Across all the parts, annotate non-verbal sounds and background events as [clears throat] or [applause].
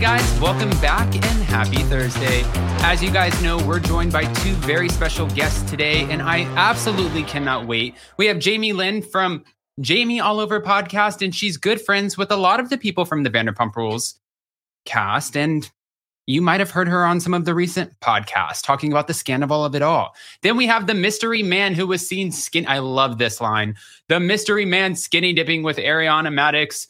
guys, welcome back and happy Thursday. As you guys know, we're joined by two very special guests today, and I absolutely cannot wait. We have Jamie Lynne from Jamie All Over podcast, and she's good friends with a lot of the people from the Vanderpump Rules cast. And you might have heard her on some of the recent podcasts talking about the scandal of it all. Then we have the mystery man who was seen skin. I love this line. The mystery man skinny dipping with Ariana Madix.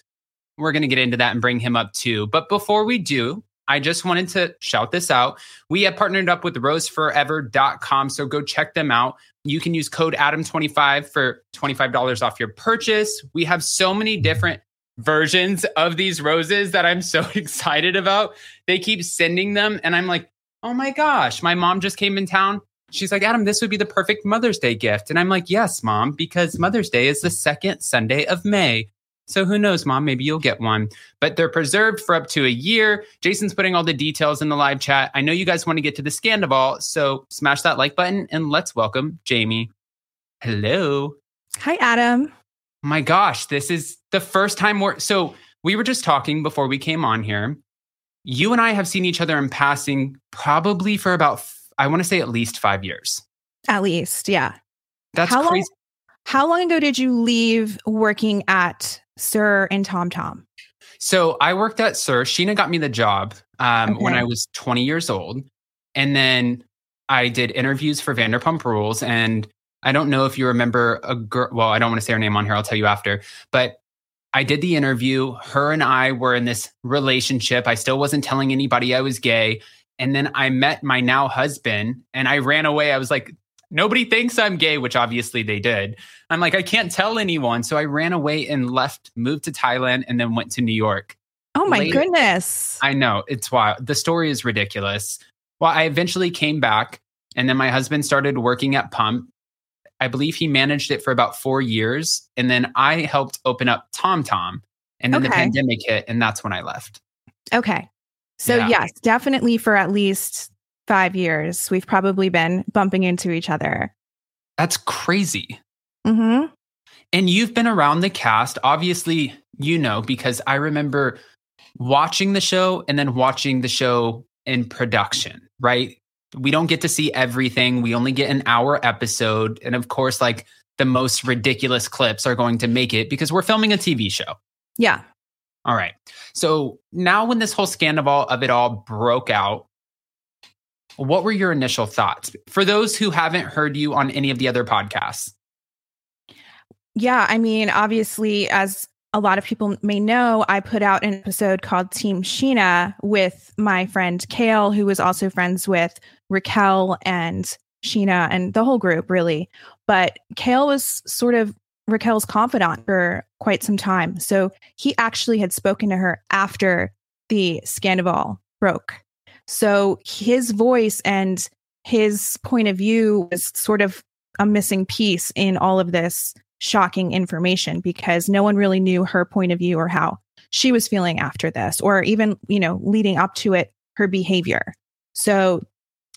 We're going to get into that and bring him up too. But before we do, I just wanted to shout this out. We have partnered up with roseforever.com. So go check them out. You can use code Adam25 for $25 off your purchase. We have so many different versions of these roses that I'm [laughs] so excited about. They keep sending them, and I'm like, oh my gosh, my mom just came in town. She's like, Adam, this would be the perfect Mother's Day gift. And I'm like, yes, mom, because Mother's Day is the second Sunday of May. So who knows, mom? Maybe you'll get one. But they're preserved for up to a year. Jason's putting all the details in the live chat. I know you guys want to get to the Scandoval, so smash that like button and let's welcome Jamie. Hello. Hi, Adam. My gosh, this is the first time we're so we were just talking before we came on here. You and I have seen each other in passing probably for about I want to say at least 5 years. At least, yeah. That's how crazy. Long, how long ago did you leave working at SUR and Tom Tom? So I worked at SUR. Scheana got me the job um, okay. when I was 20 years old. And then I did interviews for Vanderpump Rules. And I don't know if you remember a girl. Well, I don't want to say her name on here. I'll tell you after. But I did the interview. Her and I were in this relationship. I still wasn't telling anybody I was gay. And then I met my now husband and I ran away. I was like, nobody thinks I'm gay, which obviously they did. I'm like, I can't tell anyone. So I ran away and left, moved to Thailand, and then went to New York. Oh my Later, goodness. I know. It's wild. The story is ridiculous. Well, I eventually came back, and then my husband started working at Pump. I believe he managed it for about four years. And then I helped open up TomTom. Tom. And then okay. the pandemic hit, and that's when I left. Okay. So, yeah. yes, definitely for at least five years, we've probably been bumping into each other. That's crazy. Mm-hmm. And you've been around the cast, obviously, you know, because I remember watching the show and then watching the show in production, right? We don't get to see everything. We only get an hour episode. And of course, like the most ridiculous clips are going to make it because we're filming a TV show. Yeah. All right. So now, when this whole scandal of it all broke out, what were your initial thoughts for those who haven't heard you on any of the other podcasts? Yeah, I mean, obviously, as a lot of people may know, I put out an episode called Team Scheana with my friend Kale, who was also friends with Raquel and Scheana and the whole group, really. But Kale was sort of Raquel's confidant for quite some time. So he actually had spoken to her after the scandal broke. So his voice and his point of view was sort of a missing piece in all of this shocking information because no one really knew her point of view or how she was feeling after this or even, you know, leading up to it, her behavior. So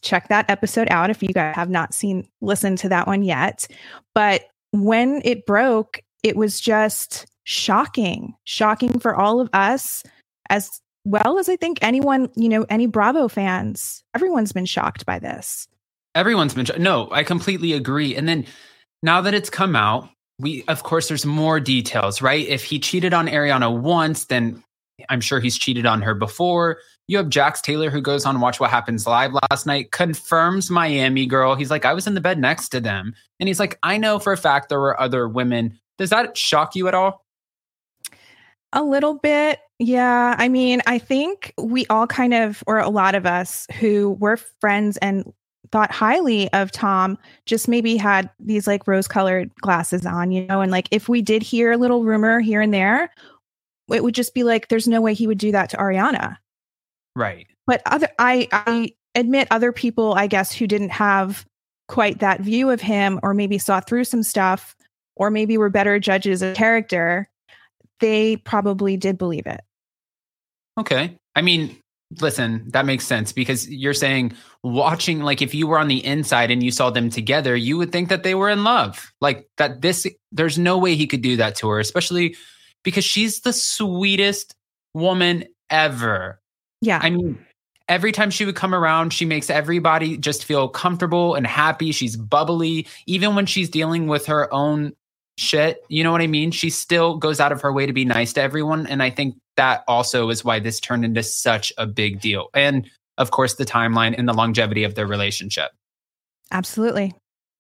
check that episode out if you guys have not seen listened to that one yet. But when it broke, it was just shocking, shocking for all of us as well as I think anyone, you know, any Bravo fans. Everyone's been shocked by this. Everyone's been no, I completely agree. And then now that it's come out, we of course there's more details, right? If he cheated on Ariana once, then I'm sure he's cheated on her before. You have Jax Taylor who goes on Watch What Happens Live last night, confirms Miami girl. He's like, I was in the bed next to them. And he's like, I know for a fact there were other women. Does that shock you at all? A little bit. Yeah. I mean, I think we all kind of, or a lot of us who were friends and thought highly of Tom just maybe had these like rose colored glasses on, you know, and like if we did hear a little rumor here and there, it would just be like, there's no way he would do that to Ariana. Right. But other, I, I admit other people, I guess, who didn't have quite that view of him or maybe saw through some stuff or maybe were better judges of character, they probably did believe it. Okay. I mean, listen, that makes sense because you're saying watching, like, if you were on the inside and you saw them together, you would think that they were in love. Like, that this, there's no way he could do that to her, especially because she's the sweetest woman ever. Yeah. I mean, every time she would come around, she makes everybody just feel comfortable and happy. She's bubbly. Even when she's dealing with her own shit, you know what I mean? She still goes out of her way to be nice to everyone. And I think that also is why this turned into such a big deal. And of course, the timeline and the longevity of their relationship. Absolutely.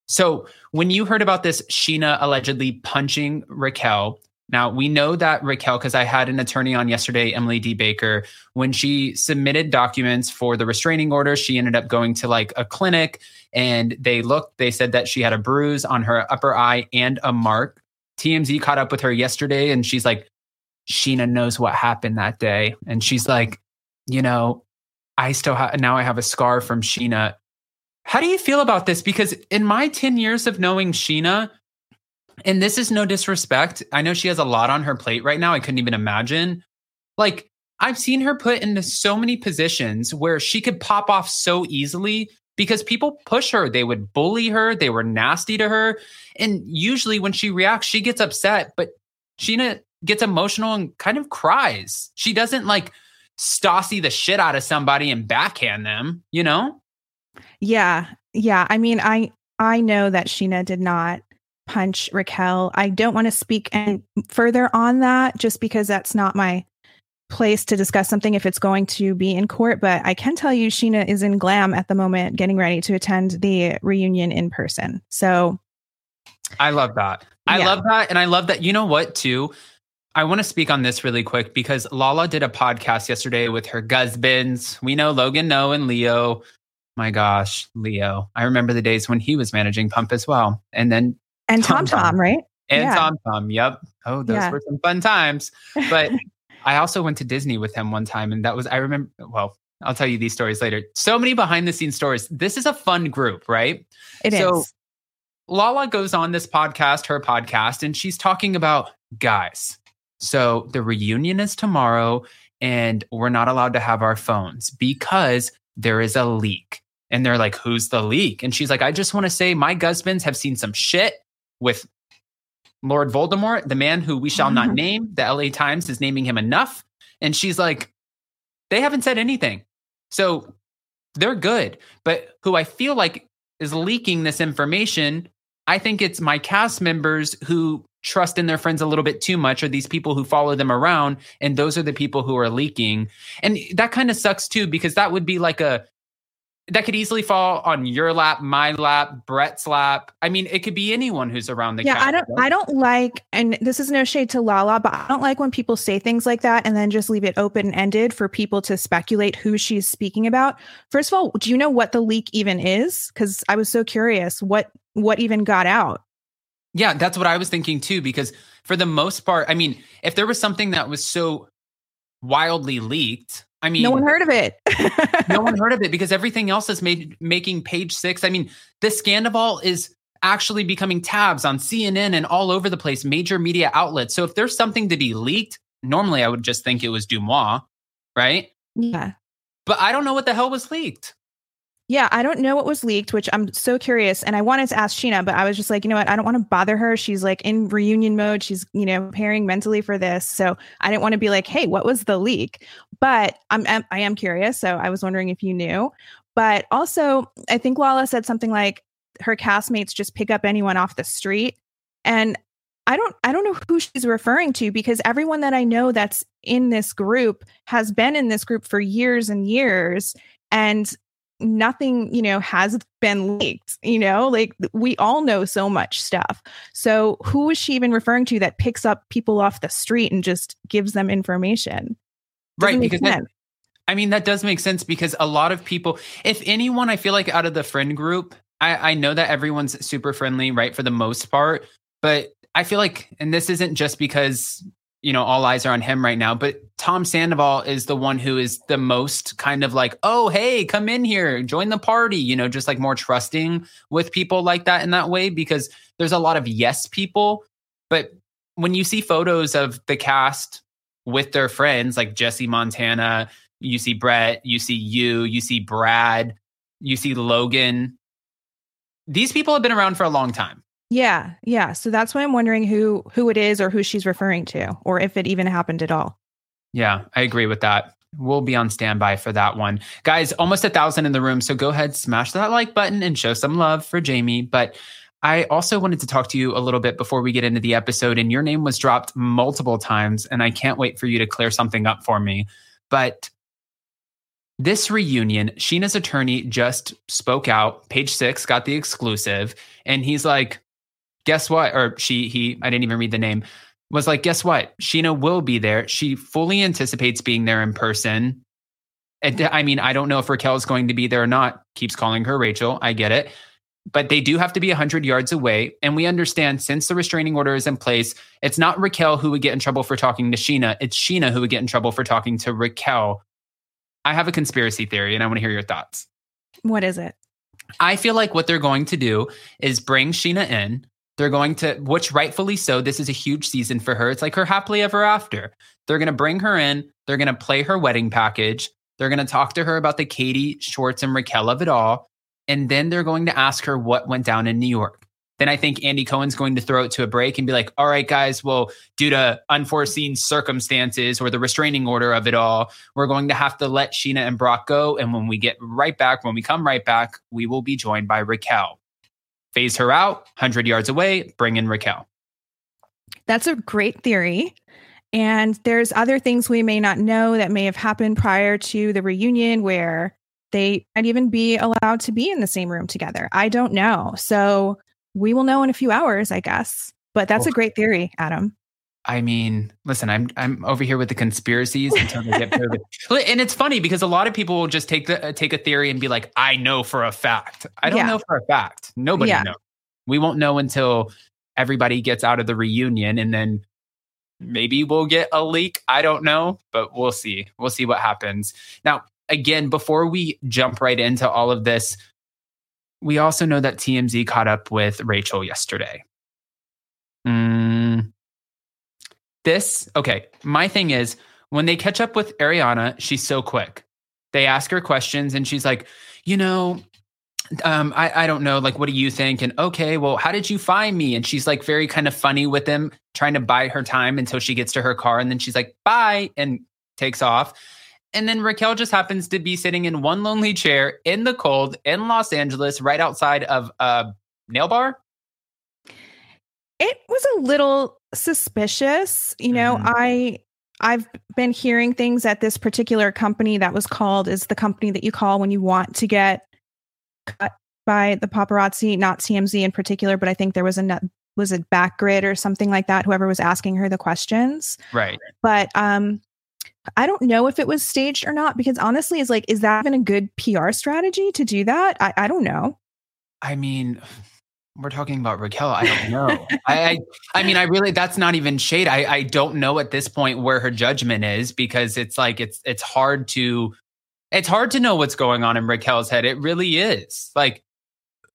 So, when you heard about this, Scheana allegedly punching Raquel, now, we know that Raquel, because I had an attorney on yesterday, Emily D. Baker, when she submitted documents for the restraining order, she ended up going to like a clinic and they looked, they said that she had a bruise on her upper eye and a mark. TMZ caught up with her yesterday and she's like, Scheana knows what happened that day. And she's like, you know, I still have, now I have a scar from Scheana. How do you feel about this? Because in my 10 years of knowing Scheana, and this is no disrespect. I know she has a lot on her plate right now. I couldn't even imagine. Like, I've seen her put into so many positions where she could pop off so easily because people push her. They would bully her, they were nasty to her. And usually when she reacts, she gets upset, but Scheana gets emotional and kind of cries. She doesn't like Stassi the shit out of somebody and backhand them, you know? Yeah. Yeah. I mean, I I know that Scheana did not punch Raquel. I don't want to speak and further on that just because that's not my place to discuss something if it's going to be in court. But I can tell you, Scheana is in glam at the moment, getting ready to attend the reunion in person. So I love that. I yeah. love that. And I love that. You know what, too? I want to speak on this really quick because Lala did a podcast yesterday with her husbands. We know Logan No and Leo. My gosh, Leo. I remember the days when he was managing Pump as well. And then and Tom Tom, right? And yeah. Tom Tom. Yep. Oh, those yeah. were some fun times. But [laughs] I also went to Disney with him one time, and that was I remember. Well, I'll tell you these stories later. So many behind the scenes stories. This is a fun group, right? It so, is. Lala goes on this podcast, her podcast, and she's talking about guys. So the reunion is tomorrow, and we're not allowed to have our phones because there is a leak. And they're like, Who's the leak? And she's like, I just want to say my husbands have seen some shit with Lord Voldemort, the man who we shall not mm. name. The LA Times is naming him enough. And she's like, they haven't said anything. So they're good. But who I feel like is leaking this information, I think it's my cast members who trust in their friends a little bit too much, or these people who follow them around. And those are the people who are leaking. And that kind of sucks too, because that would be like a that could easily fall on your lap, my lap, Brett's lap. I mean, it could be anyone who's around the. Yeah, I don't. Right? I don't like, and this is no shade to Lala, but I don't like when people say things like that and then just leave it open ended for people to speculate who she's speaking about. First of all, do you know what the leak even is? Because I was so curious what what even got out. Yeah, that's what I was thinking too. Because for the most part, I mean, if there was something that was so wildly leaked I mean, no one heard of it. [laughs] no one heard of it because everything else is made making page six. I mean, this Scandoval is actually becoming tabs on CNN and all over the place, major media outlets. So if there's something to be leaked, normally I would just think it was DeuxMoi, right? Yeah. But I don't know what the hell was leaked. Yeah, I don't know what was leaked, which I'm so curious. And I wanted to ask Scheana, but I was just like, you know what? I don't want to bother her. She's like in reunion mode. She's, you know, preparing mentally for this. So I didn't want to be like, hey, what was the leak? But I'm, I am curious. So I was wondering if you knew. But also, I think Lala said something like her castmates just pick up anyone off the street. And I don't I don't know who she's referring to because everyone that I know that's in this group has been in this group for years and years and nothing, you know, has been leaked, you know, like we all know so much stuff. So who is she even referring to that picks up people off the street and just gives them information? Doesn't right. Because that, I mean, that does make sense because a lot of people, if anyone, I feel like out of the friend group, I, I know that everyone's super friendly, right? For the most part, but I feel like, and this isn't just because you know, all eyes are on him right now. But Tom Sandoval is the one who is the most kind of like, oh, hey, come in here, join the party, you know, just like more trusting with people like that in that way, because there's a lot of yes people. But when you see photos of the cast with their friends, like Jesse Montana, you see Brett, you see you, you see Brad, you see Logan. These people have been around for a long time. Yeah, yeah. So that's why I'm wondering who who it is or who she's referring to, or if it even happened at all. Yeah, I agree with that. we'll be on standby for that one. Guys, almost a thousand in the room. So go ahead, smash that like button and show some love for Jamie. But I also wanted to talk to you a little bit before we get into the episode. And your name was dropped multiple times. And I can't wait for you to clear something up for me. But this reunion, Scheana's attorney just spoke out. Page six got the exclusive. And he's like, guess what? Or she, he, I didn't even read the name, was like, guess what? Scheana will be there. She fully anticipates being there in person. And, I mean, I don't know if Raquel is going to be there or not. Keeps calling her Rachel. I get it. But they do have to be 100 yards away. And we understand since the restraining order is in place, it's not Raquel who would get in trouble for talking to Scheana. It's Scheana who would get in trouble for talking to Raquel. I have a conspiracy theory and I want to hear your thoughts. What is it? I feel like what they're going to do is bring Scheana in. They're going to, which rightfully so, this is a huge season for her. It's like her happily ever after. They're going to bring her in. They're going to play her wedding package. They're going to talk to her about the Katie Schwartz and Raquel of it all. And then they're going to ask her what went down in New York. Then I think Andy Cohen's going to throw it to a break and be like, all right, guys, well, due to unforeseen circumstances or the restraining order of it all, we're going to have to let Scheana and Brock go. And when we get right back, when we come right back, we will be joined by Raquel. Phase her out, 100 yards away, bring in Raquel. That's a great theory. And there's other things we may not know that may have happened prior to the reunion where they might even be allowed to be in the same room together. I don't know. So we will know in a few hours, I guess. But that's a great theory, Adam. I mean, listen, I'm I'm over here with the conspiracies until they get perfect. [laughs] and it's funny because a lot of people will just take the uh, take a theory and be like, "I know for a fact." I don't yeah. know for a fact. Nobody yeah. knows. We won't know until everybody gets out of the reunion, and then maybe we'll get a leak. I don't know, but we'll see. We'll see what happens. Now, again, before we jump right into all of this, we also know that TMZ caught up with Rachel yesterday. Mm, this, okay, my thing is when they catch up with Ariana, she's so quick. They ask her questions and she's like, you know, um, I, I don't know, like, what do you think? And okay, well, how did you find me? And she's like very kind of funny with him, trying to buy her time until she gets to her car. And then she's like, bye, and takes off. And then Raquel just happens to be sitting in one lonely chair in the cold in Los Angeles, right outside of a nail bar. It was a little suspicious. You know, mm. I I've been hearing things at this particular company that was called is the company that you call when you want to get cut by the paparazzi, not TMZ in particular, but I think there was a was it Backgrid or something like that. Whoever was asking her the questions, right? But um, I don't know if it was staged or not because honestly, is like, is that even a good PR strategy to do that? I, I don't know. I mean, we're talking about Raquel. I don't know. I, I, I mean, I really that's not even shade. I I don't know at this point where her judgment is because it's like it's it's hard to it's hard to know what's going on in Raquel's head. It really is. Like,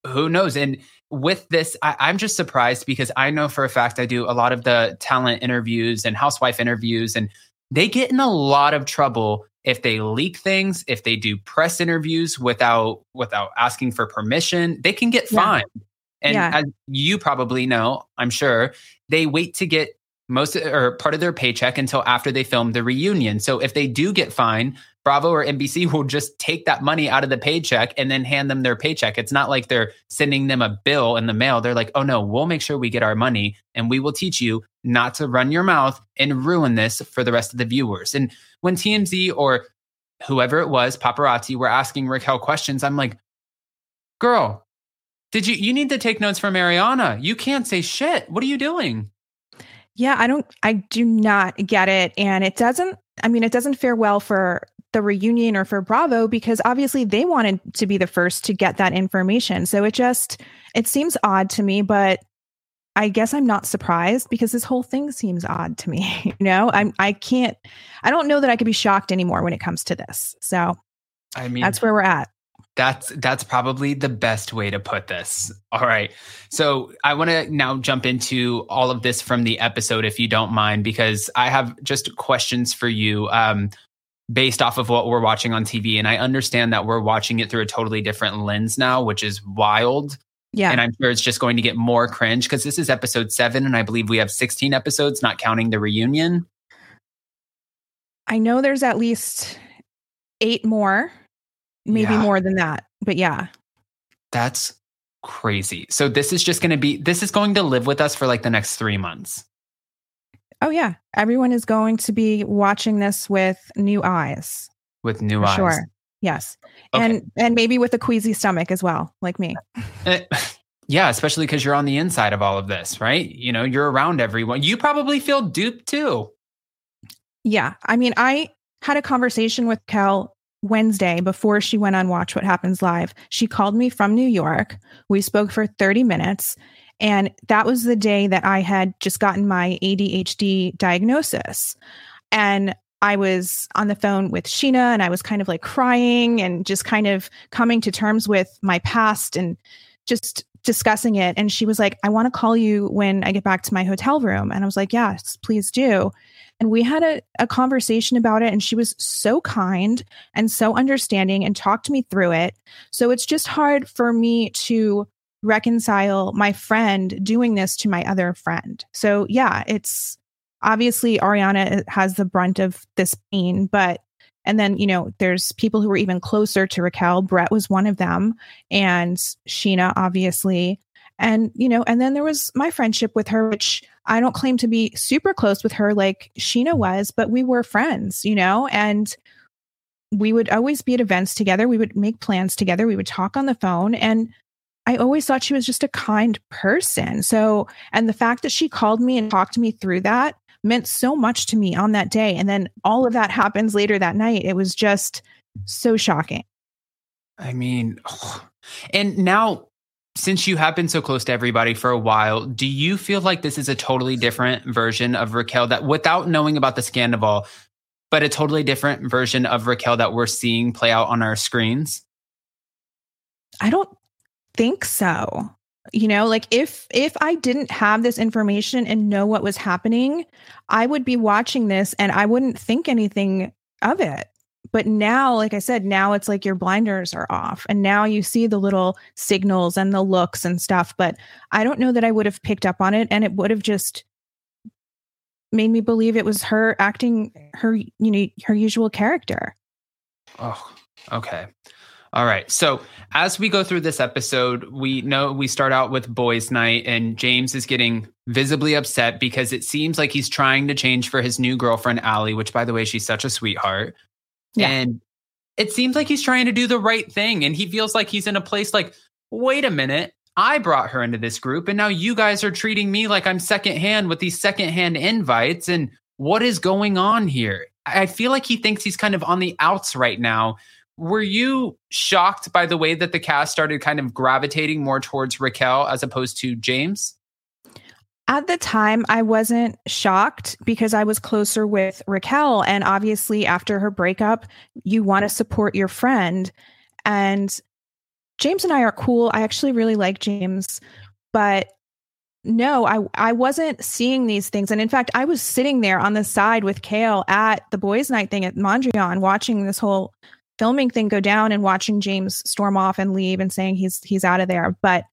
who knows? And with this, I, I'm just surprised because I know for a fact I do a lot of the talent interviews and housewife interviews, and they get in a lot of trouble if they leak things, if they do press interviews without without asking for permission, they can get yeah. fined. And yeah. as you probably know, I'm sure, they wait to get most or part of their paycheck until after they film the reunion. So if they do get fined, Bravo or NBC [laughs] will just take that money out of the paycheck and then hand them their paycheck. It's not like they're sending them a bill in the mail. They're like, oh no, we'll make sure we get our money and we will teach you not to run your mouth and ruin this for the rest of the viewers. And when TMZ or whoever it was, paparazzi, were asking Raquel questions, I'm like, girl, did you you need to take notes from Ariana? You can't say shit. What are you doing? Yeah, I don't I do not get it and it doesn't I mean it doesn't fare well for the reunion or for Bravo because obviously they wanted to be the first to get that information. So it just it seems odd to me, but I guess I'm not surprised because this whole thing seems odd to me. [laughs] you know, I'm I can't I don't know that I could be shocked anymore when it comes to this. So I mean that's where we're at. That's that's probably the best way to put this. All right. So I want to now jump into all of this from the episode if you don't mind because I have just questions for you um, based off of what we're watching on TV and I understand that we're watching it through a totally different lens now, which is wild. Yeah. And I'm sure it's just going to get more cringe because this is episode 7 and I believe we have 16 episodes not counting the reunion. I know there's at least eight more, maybe Yeah. more than that. But yeah. That's crazy. So this is just going to be this is going to live with us for like the next 3 months. Oh yeah. Everyone is going to be watching this with new eyes. with new eyes. sure. Yes. Okay. And and maybe with a queasy stomach as well, like me. Eh, yeah, especially because you're on the inside of all of this, right? You know, you're around everyone. You probably feel duped too. Yeah. I mean, I had a conversation with Kel Wednesday before she went on Watch What Happens Live. She called me from New York. We spoke for 30 minutes. And that was the day that I had just gotten my ADHD diagnosis. And I was on the phone with Scheana and I was kind of like crying and just kind of coming to terms with my past and just discussing it. And she was like, I want to call you when I get back to my hotel room. And I was like, Yes, please do. And we had a, a conversation about it. And she was so kind and so understanding and talked me through it. So it's just hard for me to reconcile my friend doing this to my other friend. So yeah, it's obviously Ariana uh, has the brunt of this pain, but and then, you know, there's people who were even closer to Raquel. Brett was one of them, and Scheana, obviously. And, you know, and then there was my friendship with her, which I don't claim to be super close with her like Scheana was, but we were friends, you know, and we would always be at events together. We would make plans together. We would talk on the phone. And I always thought she was just a kind person. So, and the fact that she called me and talked me through that meant so much to me on that day. And then all of that happens later that night. It was just so shocking. I mean, [sighs] and now since you have been so close to everybody for a while, do you feel like this is a totally different version of Raquel that without knowing about the scandal, but a totally different version of Raquel that we're seeing play out on our screens? I don't think so. You know, like if if I didn't have this information and know what was happening, I would be watching this and I wouldn't think anything of it. But now, like I said, now it's like your blinders are off and now you see the little signals and the looks and stuff, but I don't know that I would have picked up on it and it would have just made me believe it was her acting her you know her usual character. Oh, okay. All right. So as we go through this episode, we know we start out with boys' night, and James is getting visibly upset because it seems like he's trying to change for his new girlfriend, Allie, which, by the way, she's such a sweetheart. Yeah. And it seems like he's trying to do the right thing. And he feels like he's in a place like, wait a minute. I brought her into this group, and now you guys are treating me like I'm secondhand with these secondhand invites. And what is going on here? I feel like he thinks he's kind of on the outs right now. Were you shocked by the way that the cast started kind of gravitating more towards Raquel as opposed to James? At the time, I wasn't shocked because I was closer with Raquel. And obviously, after her breakup, you want to support your friend. And James and I are cool. I actually really like James, but no, I, I wasn't seeing these things. And in fact, I was sitting there on the side with Kale at the boys' night thing at Mondrian, watching this whole filming thing go down and watching James storm off and leave and saying he's he's out of there. But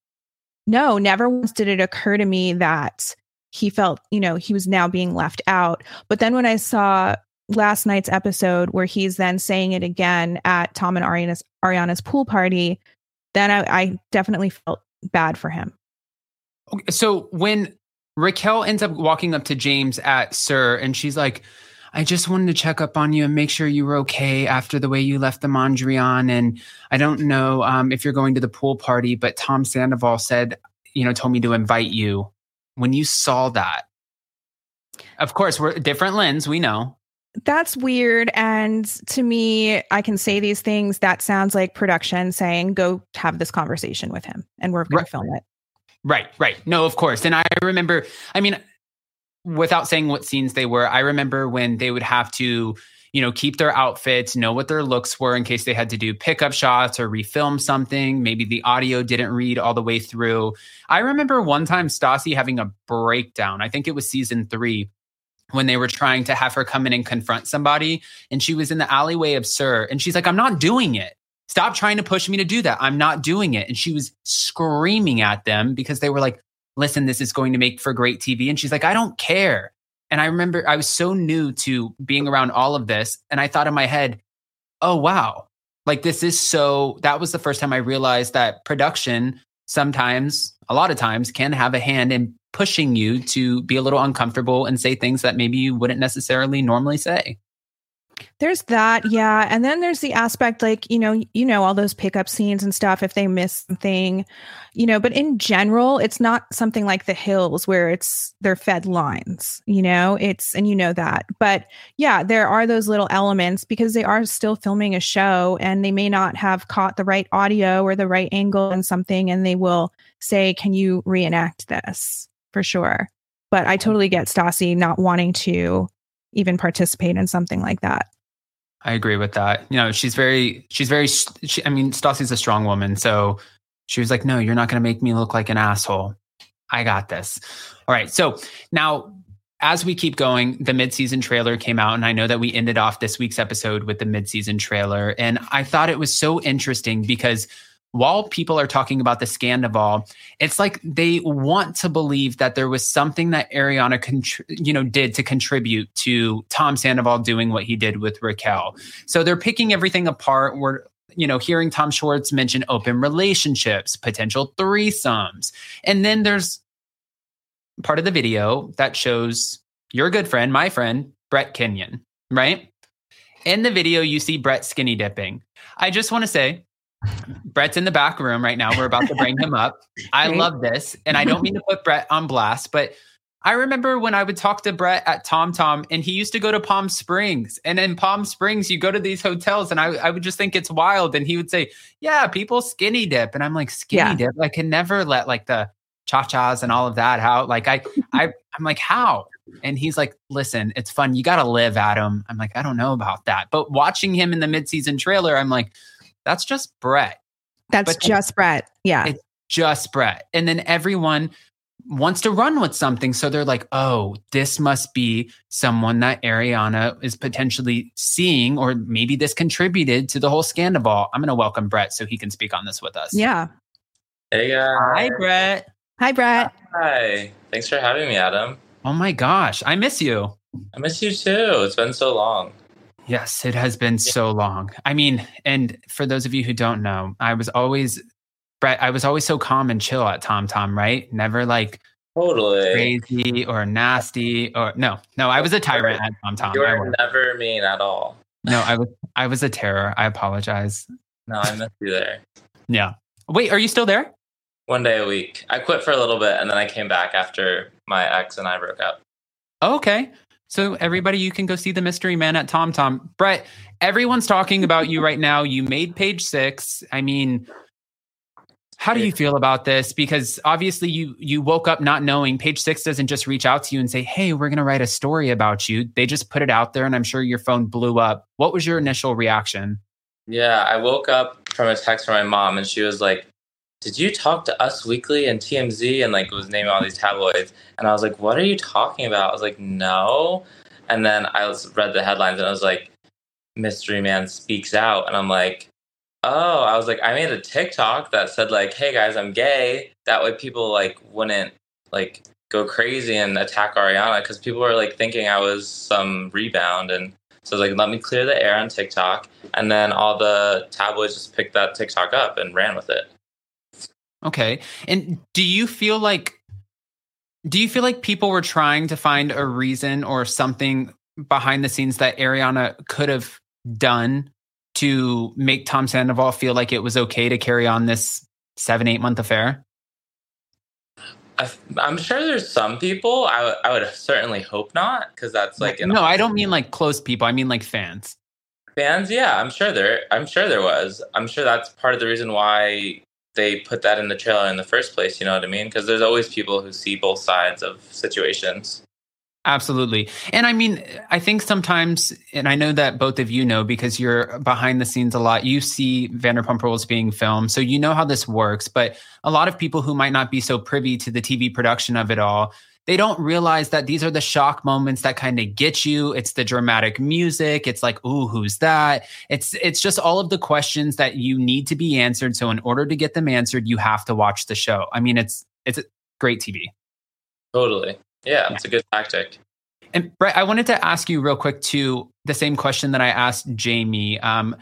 no, never once did it occur to me that he felt, you know, he was now being left out. But then when I saw last night's episode where he's then saying it again at Tom and Ariana's Ariana's pool party, then I, I definitely felt bad for him. Okay, so when Raquel ends up walking up to James at SUR and she's like, I just wanted to check up on you and make sure you were okay after the way you left the Mondrian. And I don't know um, if you're going to the pool party, but Tom Sandoval said, you know, told me to invite you. When you saw that, of course, we're a different lens, we know. That's weird. And to me, I can say these things. That sounds like production saying, go have this conversation with him and we're going Right. to film it. Right, right. No, of course. And I remember, I mean, without saying what scenes they were, I remember when they would have to, you know, keep their outfits, know what their looks were in case they had to do pickup shots or refilm something. Maybe the audio didn't read all the way through. I remember one time Stassi having a breakdown. I think it was season three when they were trying to have her come in and confront somebody. And she was in the alleyway of SUR. And she's like, I'm not doing it. Stop trying to push me to do that. I'm not doing it. And she was screaming at them because they were like, listen, this is going to make for great TV. And she's like, I don't care. And I remember I was so new to being around all of this. And I thought in my head, oh, wow. Like this is so, that was the first time I realized that production sometimes, a lot of times, can have a hand in pushing you to be a little uncomfortable and say things that maybe you wouldn't necessarily normally say. There's that, yeah. And then there's the aspect like, you know, you know, all those pickup scenes and stuff if they miss something, you know, but in general, it's not something like the hills where it's they're fed lines, you know, it's and you know that. But yeah, there are those little elements because they are still filming a show and they may not have caught the right audio or the right angle and something, and they will say, Can you reenact this? For sure. But I totally get Stassi not wanting to even participate in something like that. I agree with that. You know, she's very, she's very, she, I mean, Stassi's a strong woman. So she was like, no, you're not going to make me look like an asshole. I got this. All right. So now, as we keep going, the midseason trailer came out, and I know that we ended off this week's episode with the midseason trailer. And I thought it was so interesting because while people are talking about the Scandoval, it's like they want to believe that there was something that Ariana, contr- you know, did to contribute to Tom Sandoval doing what he did with Raquel. So they're picking everything apart. We're, you know, hearing Tom Schwartz mention open relationships, potential threesomes, and then there's part of the video that shows your good friend, my friend, Brett Kenyon, right? In the video, you see Brett skinny dipping. I just want to say Brett's in the back room right now. We're about to bring him up. I love this. And I don't mean to put Brett on blast, but I remember when I would talk to Brett at Tom Tom and he used to go to Palm Springs. And in Palm Springs, you go to these hotels and I, I would just think it's wild. And he would say, Yeah, people skinny dip. And I'm like, skinny yeah. dip? I can never let like the cha-chas and all of that out. Like I I I'm like, how? And he's like, listen, it's fun. You gotta live, Adam. I'm like, I don't know about that. But watching him in the midseason trailer, I'm like, that's just Brett. That's but just Brett. Yeah. It's just Brett. And then everyone wants to run with something. So they're like, oh, this must be someone that Ariana is potentially seeing, or maybe this contributed to the whole Scandoval. I'm going to welcome Brett so he can speak on this with us. Yeah. Hey, guys. Hi, Brett. Hi, Brett. Hi. Thanks for having me, Adam. Oh my gosh. I miss you. I miss you too. It's been so long. Yes, it has been so long. I mean, and for those of you who don't know, I was always Brett, I was always so calm and chill at Tom Tom, right? Never like totally crazy or nasty or no, no, I was a tyrant at Tom Tom. You were never mean at all. No, I was I was a terror. I apologize. No, I missed you there. Yeah. Wait, are you still there? One day a week. I quit for a little bit and then I came back after my ex and I broke up. Okay. So everybody, you can go see the Mystery Man at Tom Tom. Brett, everyone's talking about you right now. You made page six. I mean, how do you feel about this? Because obviously you you woke up not knowing. Page six doesn't just reach out to you and say, "Hey, we're going to write a story about you." They just put it out there, and I'm sure your phone blew up. What was your initial reaction? Yeah, I woke up from a text from my mom, and she was like, did you talk to Us Weekly and TMZ and like was naming all these tabloids? And I was like, what are you talking about? I was like, no. And then I was, read the headlines and I was like, Mystery Man speaks out. And I'm like, oh, I was like, I made a TikTok that said like, hey guys, I'm gay. That way people like wouldn't like go crazy and attack Ariana because people were like thinking I was some rebound. And so I was like, let me clear the air on TikTok. And then all the tabloids just picked that TikTok up and ran with it. Okay. And do you feel like do you feel like people were trying to find a reason or something behind the scenes that Ariana could have done to make Tom Sandoval feel like it was okay to carry on this seven, eight month affair? I, am sure there's some people. I, I would certainly hope not, because that's like no. I don't mean like close people. I mean like fans. Fans, yeah, I'm sure there. I'm sure there was. I'm sure that's part of the reason why they put that in the trailer in the first place. You know what I mean? Because there's always people who see both sides of situations. Absolutely. And I mean, I think sometimes, and I know that both of you know because you're behind the scenes a lot, you see Vanderpump Rules being filmed. So you know how this works. But a lot of people who might not be so privy to the TV production of it all, they don't realize that these are the shock moments that kind of get you. It's the dramatic music. It's like, ooh, who's that? It's it's just all of the questions that you need to be answered. So in order to get them answered, you have to watch the show. I mean, it's it's great TV. Totally. Yeah, yeah. it's a good tactic. And Brett, I wanted to ask you real quick too the same question that I asked Jamie. Um,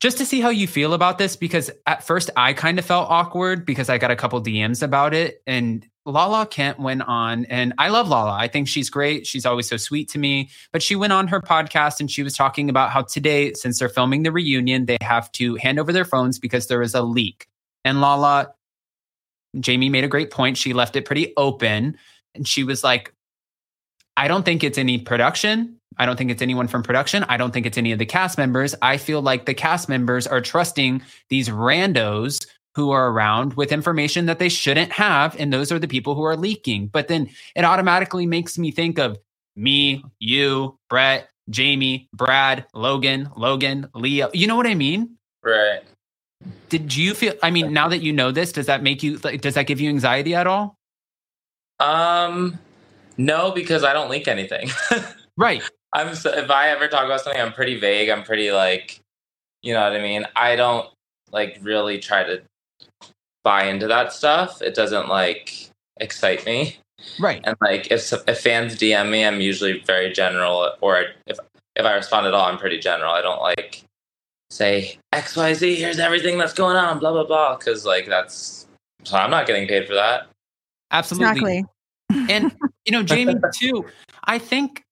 just to see how you feel about this because at first I kind of felt awkward because I got a couple DMs about it and Lala Kent went on and I love Lala. I think she's great. She's always so sweet to me. But she went on her podcast and she was talking about how today since they're filming the reunion they have to hand over their phones because there is a leak. And Lala Jamie made a great point. She left it pretty open and she was like I don't think it's any production. I don't think it's anyone from production. I don't think it's any of the cast members. I feel like the cast members are trusting these randos who are around with information that they shouldn't have. And those are the people who are leaking. But then it automatically makes me think of me, you, Brett, Jamie, Brad, Logan, Logan, Leo. You know what I mean? Right. Did you feel, I mean, now that you know this, does that make you, like, does that give you anxiety at all? Um, no, because I don't leak anything. [laughs] right. I'm so, if I ever talk about something, I'm pretty vague. I'm pretty like, you know what I mean. I don't like really try to buy into that stuff. It doesn't like excite me. Right. And like if if fans DM me, I'm usually very general. Or if if I respond at all, I'm pretty general. I don't like say X Y Z. Here's everything that's going on. Blah blah blah. Because like that's so I'm not getting paid for that. Absolutely. Exactly. and you know, [laughs] Jamie too. I think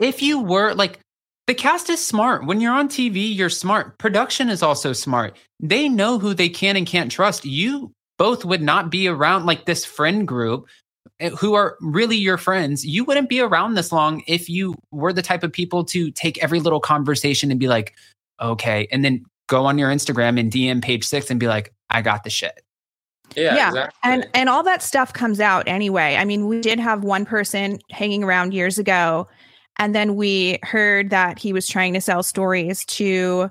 if you were like the cast is smart. When you're on TV, you're smart. Production is also smart. They know who they can and can't trust. You both would not be around like this friend group eh, who are really your friends. You wouldn't be around this long if you were the type of people to take every little conversation and be like, okay, and then go on your Instagram and DM page six and be like, I got the shit. Yeah, yeah. Exactly. and and all that stuff comes out anyway. I mean, we did have one person hanging around years ago and then we heard that he was trying to sell stories to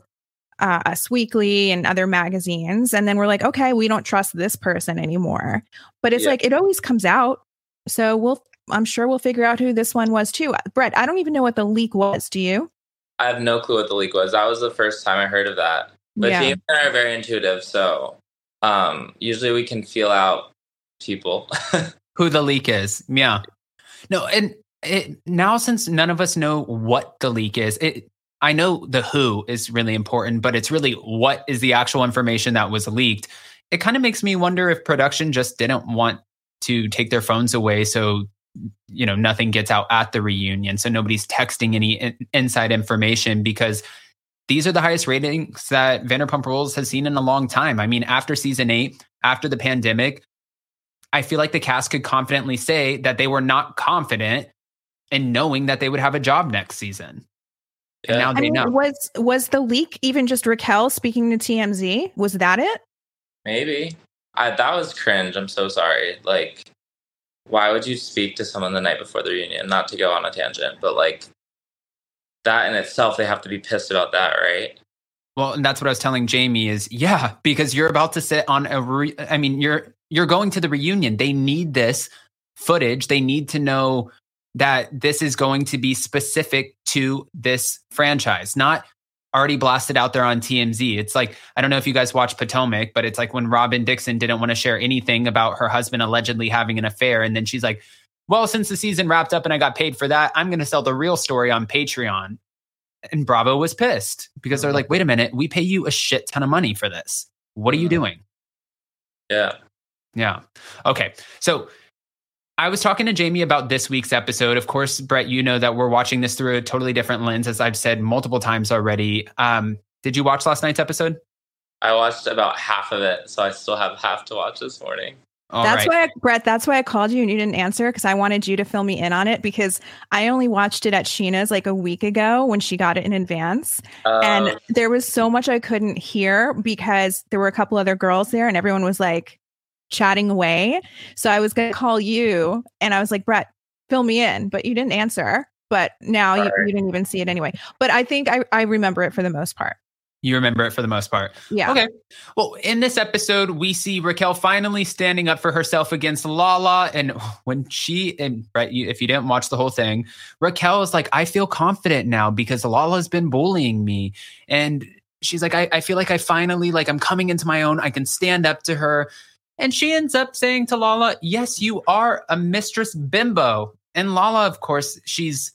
uh, Us Weekly and other magazines. And then we're like, okay, we don't trust this person anymore. But it's yeah. like, it always comes out. So we'll, I'm sure we'll figure out who this one was too. Brett, I don't even know what the leak was. Do you? I have no clue what the leak was. That was the first time I heard of that. But yeah. James and I are very intuitive. So um, usually we can feel out people. [laughs] who the leak is. Yeah. No, and it, now since none of us know what the leak is, it I know the who is really important, but it's really what is the actual information that was leaked. It kind of makes me wonder if production just didn't want to take their phones away so you know nothing gets out at the reunion so nobody's texting any in- inside information because these are the highest ratings that Vanderpump Rules has seen in a long time. I mean, after season 8, after the pandemic, I feel like the cast could confidently say that they were not confident and knowing that they would have a job next season. And now I they mean, know. Was was the leak even just Raquel speaking to TMZ? Was that it? Maybe. I, that was cringe. I'm so sorry. Like, why would you speak to someone the night before the reunion? Not to go on a tangent, but like that in itself, they have to be pissed about that, right? Well, and that's what I was telling Jamie is yeah, because you're about to sit on a re- I mean, you're you're going to the reunion. They need this footage. They need to know that this is going to be specific to this franchise, not already blasted out there on TMZ. It's like, I don't know if you guys watch Potomac, but it's like when Robyn Dixon didn't want to share anything about her husband allegedly having an affair. And then she's like, well, since the season wrapped up and I got paid for that, I'm going to sell the real story on Patreon. And Bravo was pissed because they're like, wait a minute, we pay you a shit ton of money for this. What are you mm-hmm. doing? Yeah. Yeah. Okay. So I was talking to Jamie about this week's episode. Of course, Brett, you know that we're watching this through a totally different lens, as I've said multiple times already. Um, did you watch last night's episode? I watched about half of it, so I still have half to watch this morning. All that's right. why, I, Brett. That's why I called you and you didn't answer because I wanted you to fill me in on it because I only watched it at Scheana's like a week ago when she got it in advance, uh, and oh. there was so much I couldn't hear because there were a couple other girls there and everyone was like chatting away. So I was going to call you and I was like, Brett, fill me in, but you didn't answer. But now you, you, didn't even see it anyway. But I think I, I remember it for the most part. You remember it for the most part. Yeah. Okay. Well, in this episode, we see Raquel finally standing up for herself against Lala. And [laughs] when she, and Brett, you, if you didn't watch the whole thing, Raquel is like, I feel confident now because Lala's been bullying me. And she's like, I, I feel like I finally, like, I'm coming into my own. I can stand up to her. And she ends up saying to Lala, Yes, you are a mistress bimbo. And Lala, of course, she's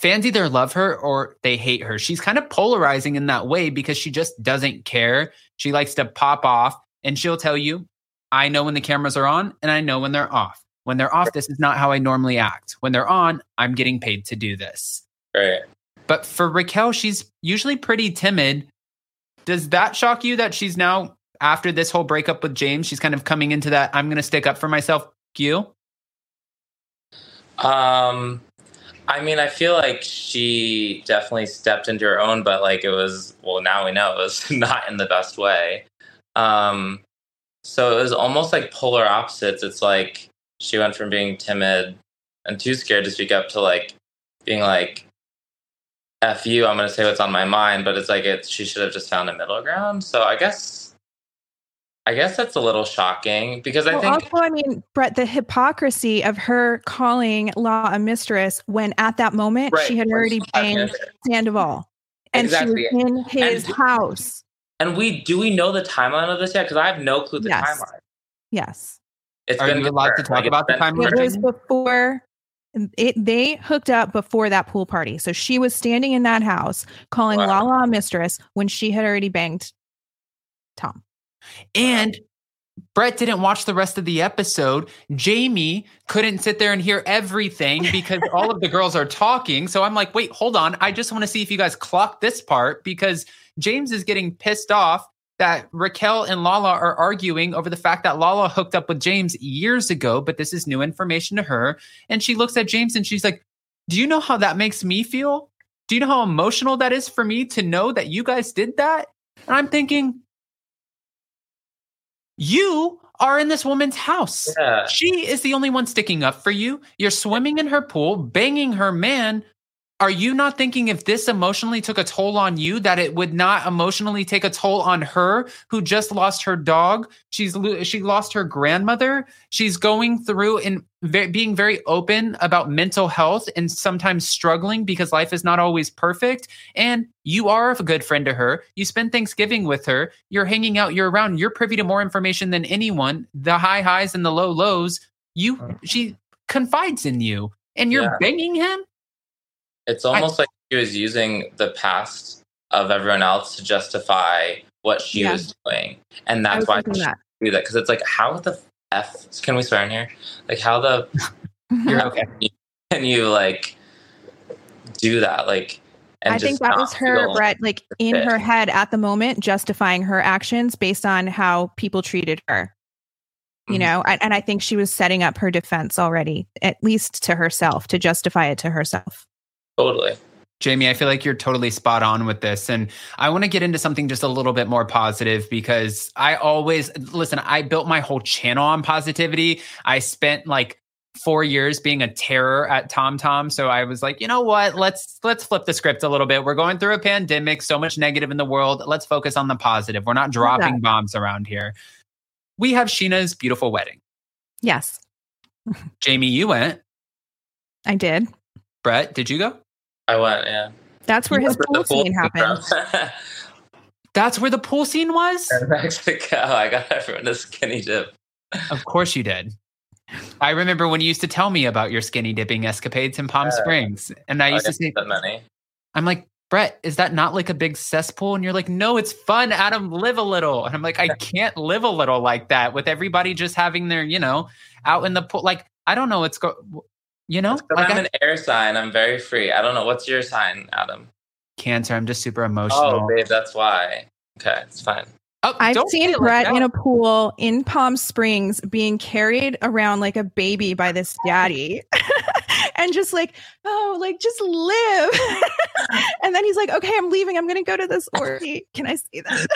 fans either love her or they hate her. She's kind of polarizing in that way because she just doesn't care. She likes to pop off and she'll tell you, I know when the cameras are on and I know when they're off. When they're off, this is not how I normally act. When they're on, I'm getting paid to do this. Right. But for Raquel, she's usually pretty timid. Does that shock you that she's now, after this whole breakup with James, she's kind of coming into that I'm going to stick up for myself you? Um, I mean, I feel like she definitely stepped into her own, but like it was, well, now we know it was [laughs] not in the best way. Um, so it was almost like polar opposites. It's like she went from being timid and too scared to speak up to like being like, F you, I'm going to say what's on my mind, but it's like it, she should have just found a middle ground. So I guess, I guess that's a little shocking because I well, think. also, I mean, Brett, the hypocrisy of her calling Law a mistress when at that moment Right, she had when already she's not banged here. Sandoval. And Exactly. she was in his And- house. And we do we know the timeline of this yet? Because I have no clue the Yes. timeline. Yes. It's Are been you allowed to talk Like, about the been timeline? It was before um, it they hooked up before that pool party. So she was standing in that house calling Wow. Lala a mistress when she had already banged Tom. And Brett didn't watch the rest of the episode. Jamie couldn't sit there and hear everything because all of the [laughs] girls are talking. So I'm like, wait, hold on. I just want to see if you guys clock this part because James is getting pissed off that Raquel and Lala are arguing over the fact that Lala hooked up with James years ago, but this is new information to her. And she looks at James and she's like, Do you know how that makes me feel? Do you know how emotional that is for me to know that you guys did that? And I'm thinking, you are in this woman's house. Yeah. She is the only one sticking up for you. You're swimming in her pool, banging her man. Are you not thinking if this emotionally took a toll on you, that it would not emotionally take a toll on her who just lost her dog? She's she lost her grandmother. She's going through and ve- being very open about mental health and sometimes struggling because life is not always perfect. And you are a good friend to her. You spend Thanksgiving with her. You're hanging out You're around. You're privy to more information than anyone. The high highs and the low lows. You uh. she confides in you, and you're Yeah. banging him. It's almost like she was using the past of everyone else to justify what she Yeah. was doing, and I that's why she that. do that. Because it's like, how the f can we swear in here? Like, how the [laughs] You're okay. can you like do that? Like, and I think that was her, Brett, like in her head at the moment, justifying her actions based on how people treated her. You Mhm. know, and, and I think she was setting up her defense already, at least to herself, to justify it to herself. Totally. Jamie, I feel like you're totally spot on with this. And I want to get into something just a little bit more positive because I always listen, I built my whole channel on positivity. I spent like four years being a terror at TomTom. So I was like, you know what? Let's let's flip the script a little bit. We're going through a pandemic, so much negative in the world. Let's focus on the positive. We're not dropping bombs around here. We have Scheana's beautiful wedding. Yes, [laughs] Jamie, you went. I did. Brett, did you go? I went. Yeah. That's where You his went to pool scene happened. [laughs] That's where the pool scene was? in Mexico. [laughs] I got everyone a skinny dip. Of course you did. I remember when you used to tell me about your skinny dipping escapades in Palm Yeah. Springs. And I oh, used to didn't say, that many. I'm like, Brett, is that not like a big cesspool? And you're like, no, it's fun. Adam, live a little. And I'm like, I [laughs] can't live a little like that with everybody just having their, you know, out in the pool. Like, I don't know what's go, you know, like I'm I- an air sign. I'm very free. I don't know. What's your sign, Adam? cancer. I'm just super oh, emotional. Oh, babe, that's why. Okay, it's fine. Oh, I've seen it like Brett in a pool in Palm Springs being carried around like a baby by this daddy. [laughs] and just like, oh, like just live. [laughs] and then he's like, okay, I'm leaving. I'm going to go to this orgy. Can I see [laughs] that?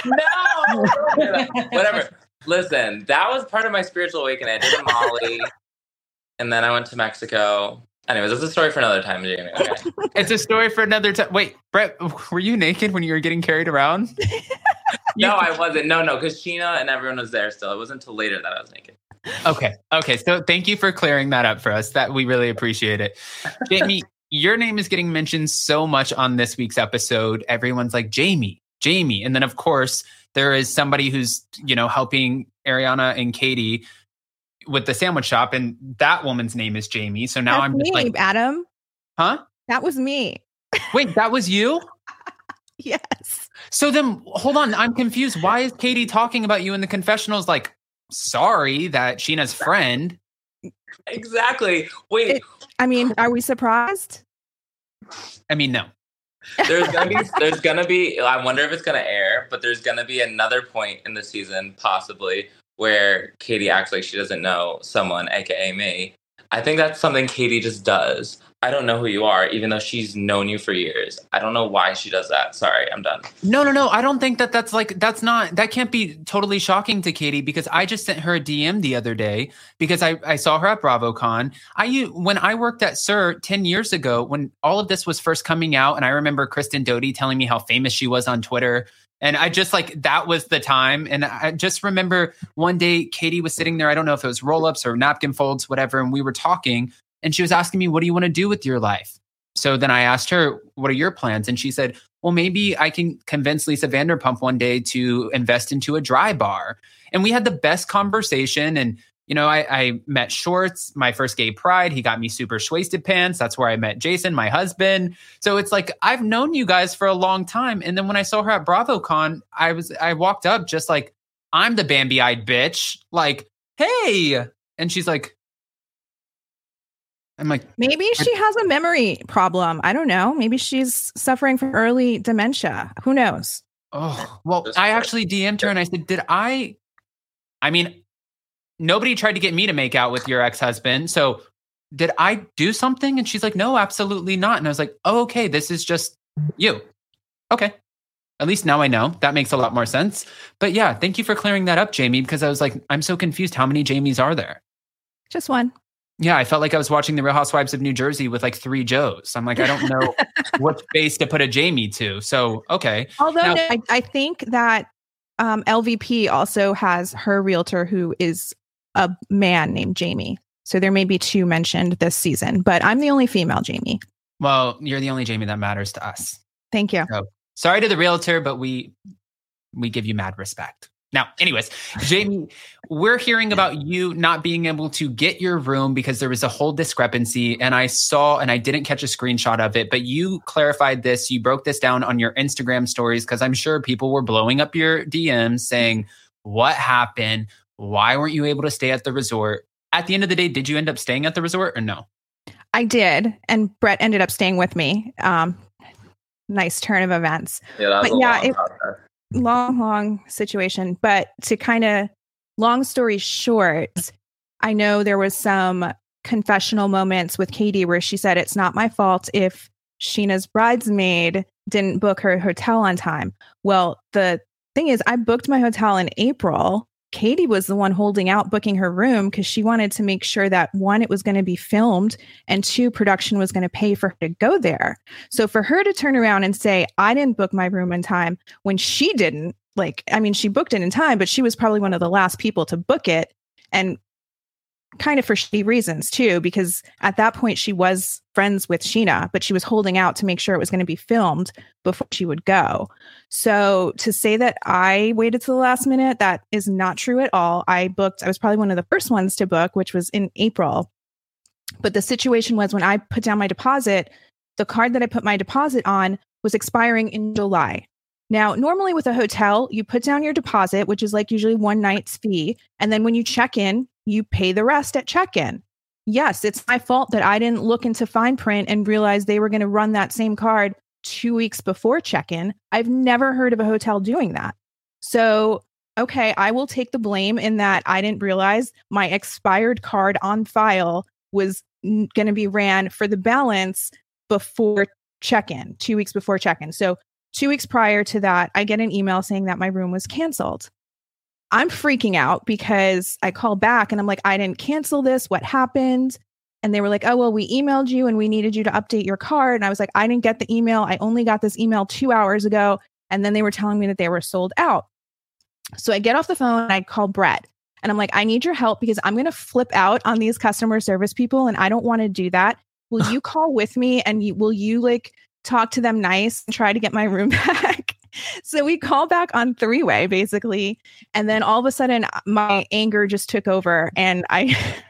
No, whatever. Listen, that was part of my spiritual awakening. I did a Molly, and then I went to Mexico. Anyways, that's a story for another time, Jamie. Okay. [laughs] It's a story for another time. Wait, Brett, [laughs] were you naked when you were getting carried around? [laughs] no, I wasn't. No, no, because Scheana and everyone was there still. It wasn't until later that I was naked. Okay. Okay. So thank you for clearing that up for us. That we really appreciate it. Jamie, your name is getting mentioned so much on this week's episode. Everyone's like, Jamie, Jamie. And then, of course, there is somebody who's, you know, helping Ariana and Katie with the sandwich shop. And that woman's name is Jamie. So now That's I'm just me, like, Adam. huh? That was me. Wait, that was you? [laughs] yes. So then hold on, I'm confused. Why is Katie talking about you in the confessionals like sorry that Scheana's friend? Exactly. Wait. It- I mean, are we surprised? I mean, no. there's gonna be [laughs] there's gonna be I wonder if it's gonna air, but there's gonna be another point in the season possibly where Katie acts like she doesn't know someone, aka me. I think that's something Katie just does. I don't know who you are, even though she's known you for years. I don't know why she does that. Sorry, I'm done. No, no, no. I don't think that that's like that's not that can't be totally shocking to Katie because I just sent her a DM the other day because I I saw her at BravoCon. I when I worked at SUR 10 years ago when all of this was first coming out and I remember Kristen Doute telling me how famous she was on Twitter and I just like that was the time and I just remember one day Katie was sitting there I don't know if it was roll-ups or napkin folds whatever and we were talking and she was asking me what do you want to do with your life? So then I asked her, what are your plans? And she said, well, maybe I can convince Lisa Vanderpump one day to invest into a dry bar. And we had the best conversation. And, you know, I, I met Schwartz, my first gay pride. He got me super wasted pants. That's where I met Jason, my husband. So it's like, I've known you guys for a long time. And then when I saw her at BravoCon, I was, I walked up just like, I'm the Bambi eyed bitch. Like, hey. And she's like, I'm like, Maybe she has a memory problem. I don't know. Maybe she's suffering from early dementia. Who knows? Oh, well, I actually DM'd her and I said, Did I? I mean, nobody tried to get me to make out with your ex husband. So did I do something? And she's like, No, absolutely not. And I was like, Oh, okay. This is just you. Okay. At least now I know. That makes a lot more sense. But yeah, thank you for clearing that up, Jamie, because I was like, I'm so confused. How many Jamies are there? Just one. Yeah, I felt like I was watching The Real Housewives of New Jersey with like three Joes. I'm like, I don't know [laughs] what face to put a Jamie to. So, okay. Although Now- no, I, I think that um, LVP also has her realtor who is a man named Jamie. So there may be two mentioned this season, but I'm the only female Jamie. Well, you're the only Jamie that matters to us. Thank you. Sorry to the realtor, but we we give you mad respect. Now, anyways, Jamie, [laughs] we're hearing about you not being able to get your room because there was a whole discrepancy. And I saw, and I didn't catch a screenshot of it, but you clarified this. You broke this down on your Instagram stories because I'm sure people were blowing up your DMs saying, What happened? Why weren't you able to stay at the resort? At the end of the day, did you end up staying at the resort or no? I did, and Brett ended up staying with me. Um, nice turn of events. Yeah, that was But a yeah, long it- long, long situation. But to kind of long story short, I know there was some confessional moments with Katie where she said it's not my fault if Scheana's bridesmaid didn't book her hotel on time. Well, the thing is, I booked my hotel in April. Katie was the one holding out booking her room because she wanted to make sure that one, it was going to be filmed, and two, production was going to pay for her to go there. So for her to turn around and say, I didn't book my room in time when she didn't, like, I mean, she booked it in time, but she was probably one of the last people to book it. And kind of for shitty reasons too, because at that point she was friends with Scheana, but she was holding out to make sure it was going to be filmed before she would go. So to say that I waited to the last minute, that is not true at all. I booked, I was probably one of the first ones to book, which was in April. But the situation was when I put down my deposit, the card that I put my deposit on was expiring in July. Now, normally with a hotel, you put down your deposit, which is like usually one night's fee. And then when you check in, you pay the rest at check in. Yes, it's my fault that I didn't look into fine print and realize they were going to run that same card two weeks before check in. I've never heard of a hotel doing that. So, okay, I will take the blame in that I didn't realize my expired card on file was going to be ran for the balance before check in, two weeks before check in. So, two weeks prior to that, I get an email saying that my room was canceled. I'm freaking out because I call back and I'm like, I didn't cancel this. What happened? And they were like, oh, well, we emailed you and we needed you to update your card. And I was like, I didn't get the email. I only got this email two hours ago. And then they were telling me that they were sold out. So I get off the phone and I call Brett and I'm like, I need your help because I'm going to flip out on these customer service people and I don't want to do that. Will you call with me and you, will you like talk to them nice and try to get my room [laughs] back? So we call back on three way basically. And then all of a sudden uh, my anger just took over and I [laughs]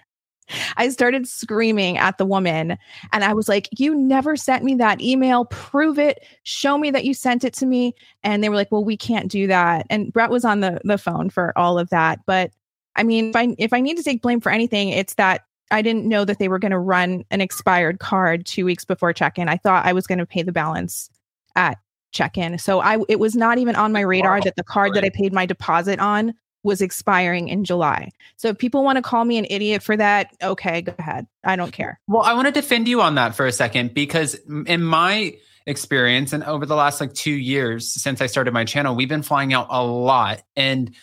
I started screaming at the woman and I was like, You never sent me that email. Prove it. Show me that you sent it to me. And they were like, Well, we can't do that. And Brett was on the, the phone for all of that. But I mean, if I, if I need to take blame for anything, it's that I didn't know that they were going to run an expired card two weeks before check in. I thought I was going to pay the balance at check in. So I it was not even on my radar wow. that the card that I paid my deposit on was expiring in July. So if people want to call me an idiot for that, okay, go ahead. I don't care. Well, I want to defend you on that for a second because in my experience and over the last like 2 years since I started my channel, we've been flying out a lot and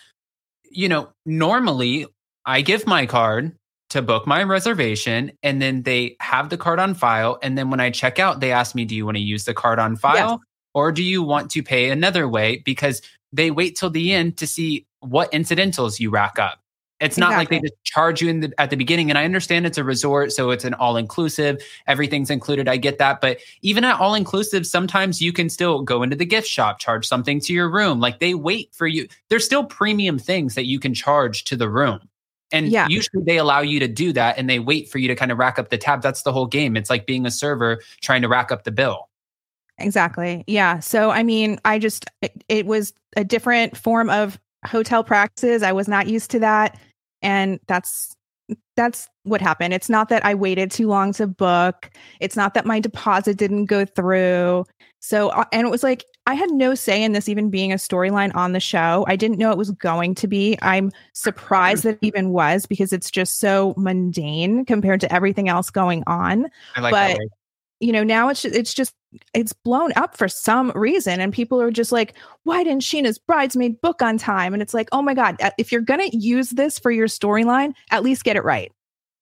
you know, normally I give my card to book my reservation and then they have the card on file and then when I check out they ask me do you want to use the card on file yes. Or do you want to pay another way because they wait till the end to see what incidentals you rack up. It's not exactly. like they just charge you in the, at the beginning. And I understand it's a resort, so it's an all inclusive. Everything's included. I get that. But even at all inclusive, sometimes you can still go into the gift shop, charge something to your room. Like they wait for you. There's still premium things that you can charge to the room. And yeah. usually they allow you to do that and they wait for you to kind of rack up the tab. That's the whole game. It's like being a server trying to rack up the bill. Exactly. Yeah. So, I mean, I just, it, it was a different form of hotel practices. I was not used to that. And that's, that's what happened. It's not that I waited too long to book. It's not that my deposit didn't go through. So, uh, and it was like, I had no say in this even being a storyline on the show. I didn't know it was going to be. I'm surprised that it even was because it's just so mundane compared to everything else going on. I like but, that you know, now it's it's just it's blown up for some reason and people are just like why didn't Scheana's bridesmaid book on time and it's like oh my god if you're to use this for your storyline at least get it right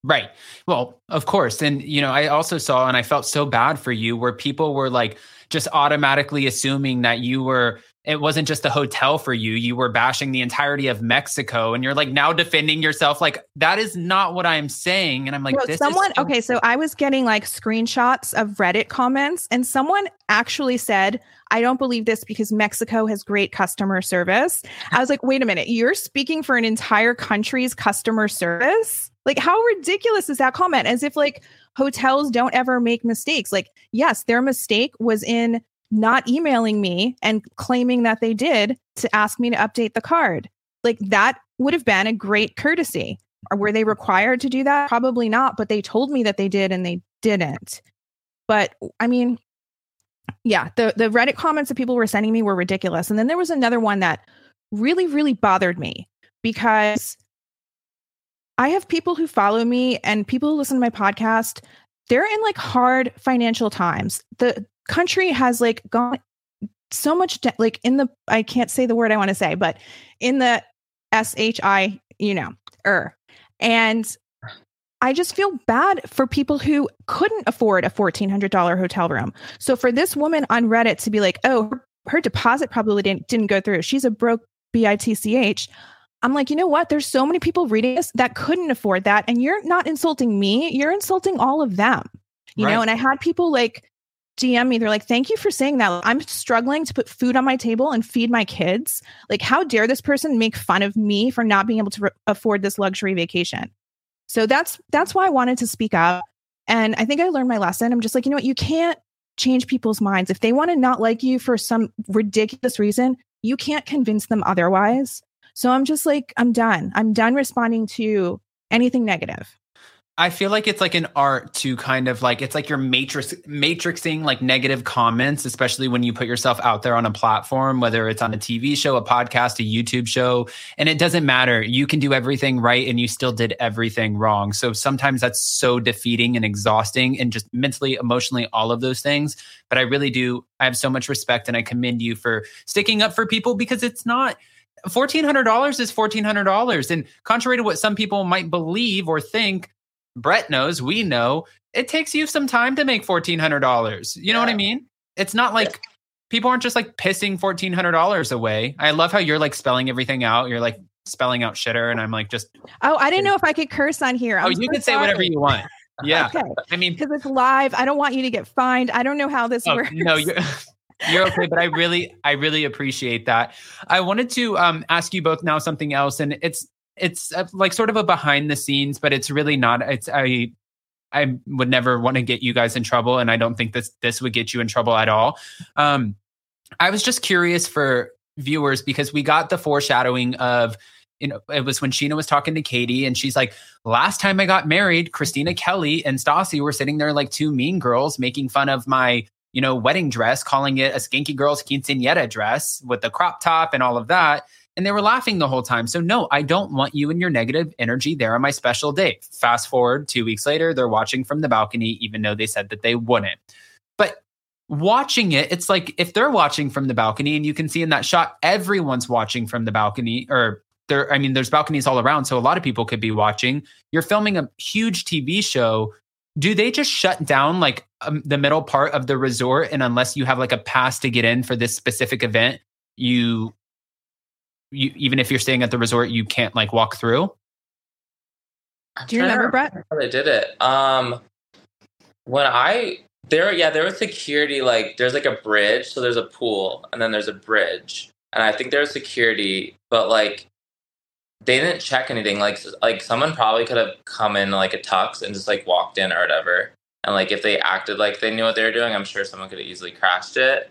Right. Well, of course. And, you know, I also saw and I felt so bad for you where people were like just automatically assuming that you were it wasn't just a hotel for you. You were bashing the entirety of Mexico and you're like now defending yourself. Like, that is not what I'm saying. And I'm like, well, someone, so- okay, so I was getting like screenshots of Reddit comments, and someone actually said, I don't believe this because Mexico has great customer service. I was like, wait a minute, you're speaking for an entire country's customer service? Like, how ridiculous is that comment? As if like hotels don't ever make mistakes. Like, yes, their mistake was in not emailing me and claiming that they did to ask me to update the card. Like that would have been a great courtesy. Or were they required to do that? Probably not, but they told me that they did and they didn't. But I mean, yeah, the the Reddit comments that people were sending me were ridiculous. And then there was another one that really really bothered me because I have people who follow me and people who listen to my podcast, they're in like hard financial times. The country has like gone so much de- like in the I can't say the word I want to say, but in the S H I, you know, er. And I just feel bad for people who couldn't afford a $1400 hotel room. So for this woman on Reddit to be like, "Oh, her, her deposit probably didn't didn't go through. She's a broke bitch." I'm like, "You know what? There's so many people reading this that couldn't afford that and you're not insulting me, you're insulting all of them." You right. know, and I had people like DM me. They're like, thank you for saying that. I'm struggling to put food on my table and feed my kids. Like, how dare this person make fun of me for not being able to re- afford this luxury vacation? So that's that's why I wanted to speak up. And I think I learned my lesson. I'm just like, you know what? You can't change people's minds. If they want to not like you for some ridiculous reason, you can't convince them otherwise. So I'm just like, I'm done. I'm done responding to anything negative. I feel like it's like an art to kind of like it's like you're matrix matrixing like negative comments, especially when you put yourself out there on a platform, whether it's on a TV show, a podcast, a YouTube show, and it doesn't matter. You can do everything right and you still did everything wrong. So sometimes that's so defeating and exhausting and just mentally, emotionally, all of those things. But I really do I have so much respect and I commend you for sticking up for people because it's not $1400 is $1400 and contrary to what some people might believe or think Brett knows, we know, it takes you some time to make $1,400. You know what I mean? It's not like people aren't just like pissing $1,400 away. I love how you're like spelling everything out. You're like spelling out shitter. And I'm like, just. Oh, I didn't know if I could curse on here. I'm oh, you so can say whatever you want. Yeah. okay. I mean, because it's live. I don't want you to get fined. I don't know how this oh, works. No, you're. [laughs] You're okay, but I really, I really appreciate that. I wanted to um, ask you both now something else, and it's it's uh, like sort of a behind the scenes, but it's really not. It's I I would never want to get you guys in trouble, and I don't think this this would get you in trouble at all. Um, I was just curious for viewers because we got the foreshadowing of you know, it was when Scheana was talking to Katie and she's like, last time I got married, Christina Kelly and Stassi were sitting there like two mean girls making fun of my, you know, wedding dress, calling it a skinky girl's quinceanera dress with the crop top and all of that. And they were laughing the whole time. So, no, I don't want you and your negative energy there on my special day. Fast forward two weeks later, they're watching from the balcony, even though they said that they wouldn't. But watching it, it's like if they're watching from the balcony and you can see in that shot, everyone's watching from the balcony or there i mean there's balconies all around so a lot of people could be watching you're filming a huge tv show do they just shut down like um, the middle part of the resort and unless you have like a pass to get in for this specific event you you even if you're staying at the resort you can't like walk through I'm Do you trying remember, Brett? how they did it. Um, when I there, yeah, there was security. Like, there's like a bridge, so there's a pool, and then there's a bridge, and I think there's security, but like, they didn't check anything. Like, like someone probably could have come in like a tux and just like walked in or whatever. And like, if they acted like they knew what they were doing, I'm sure someone could have easily crashed it.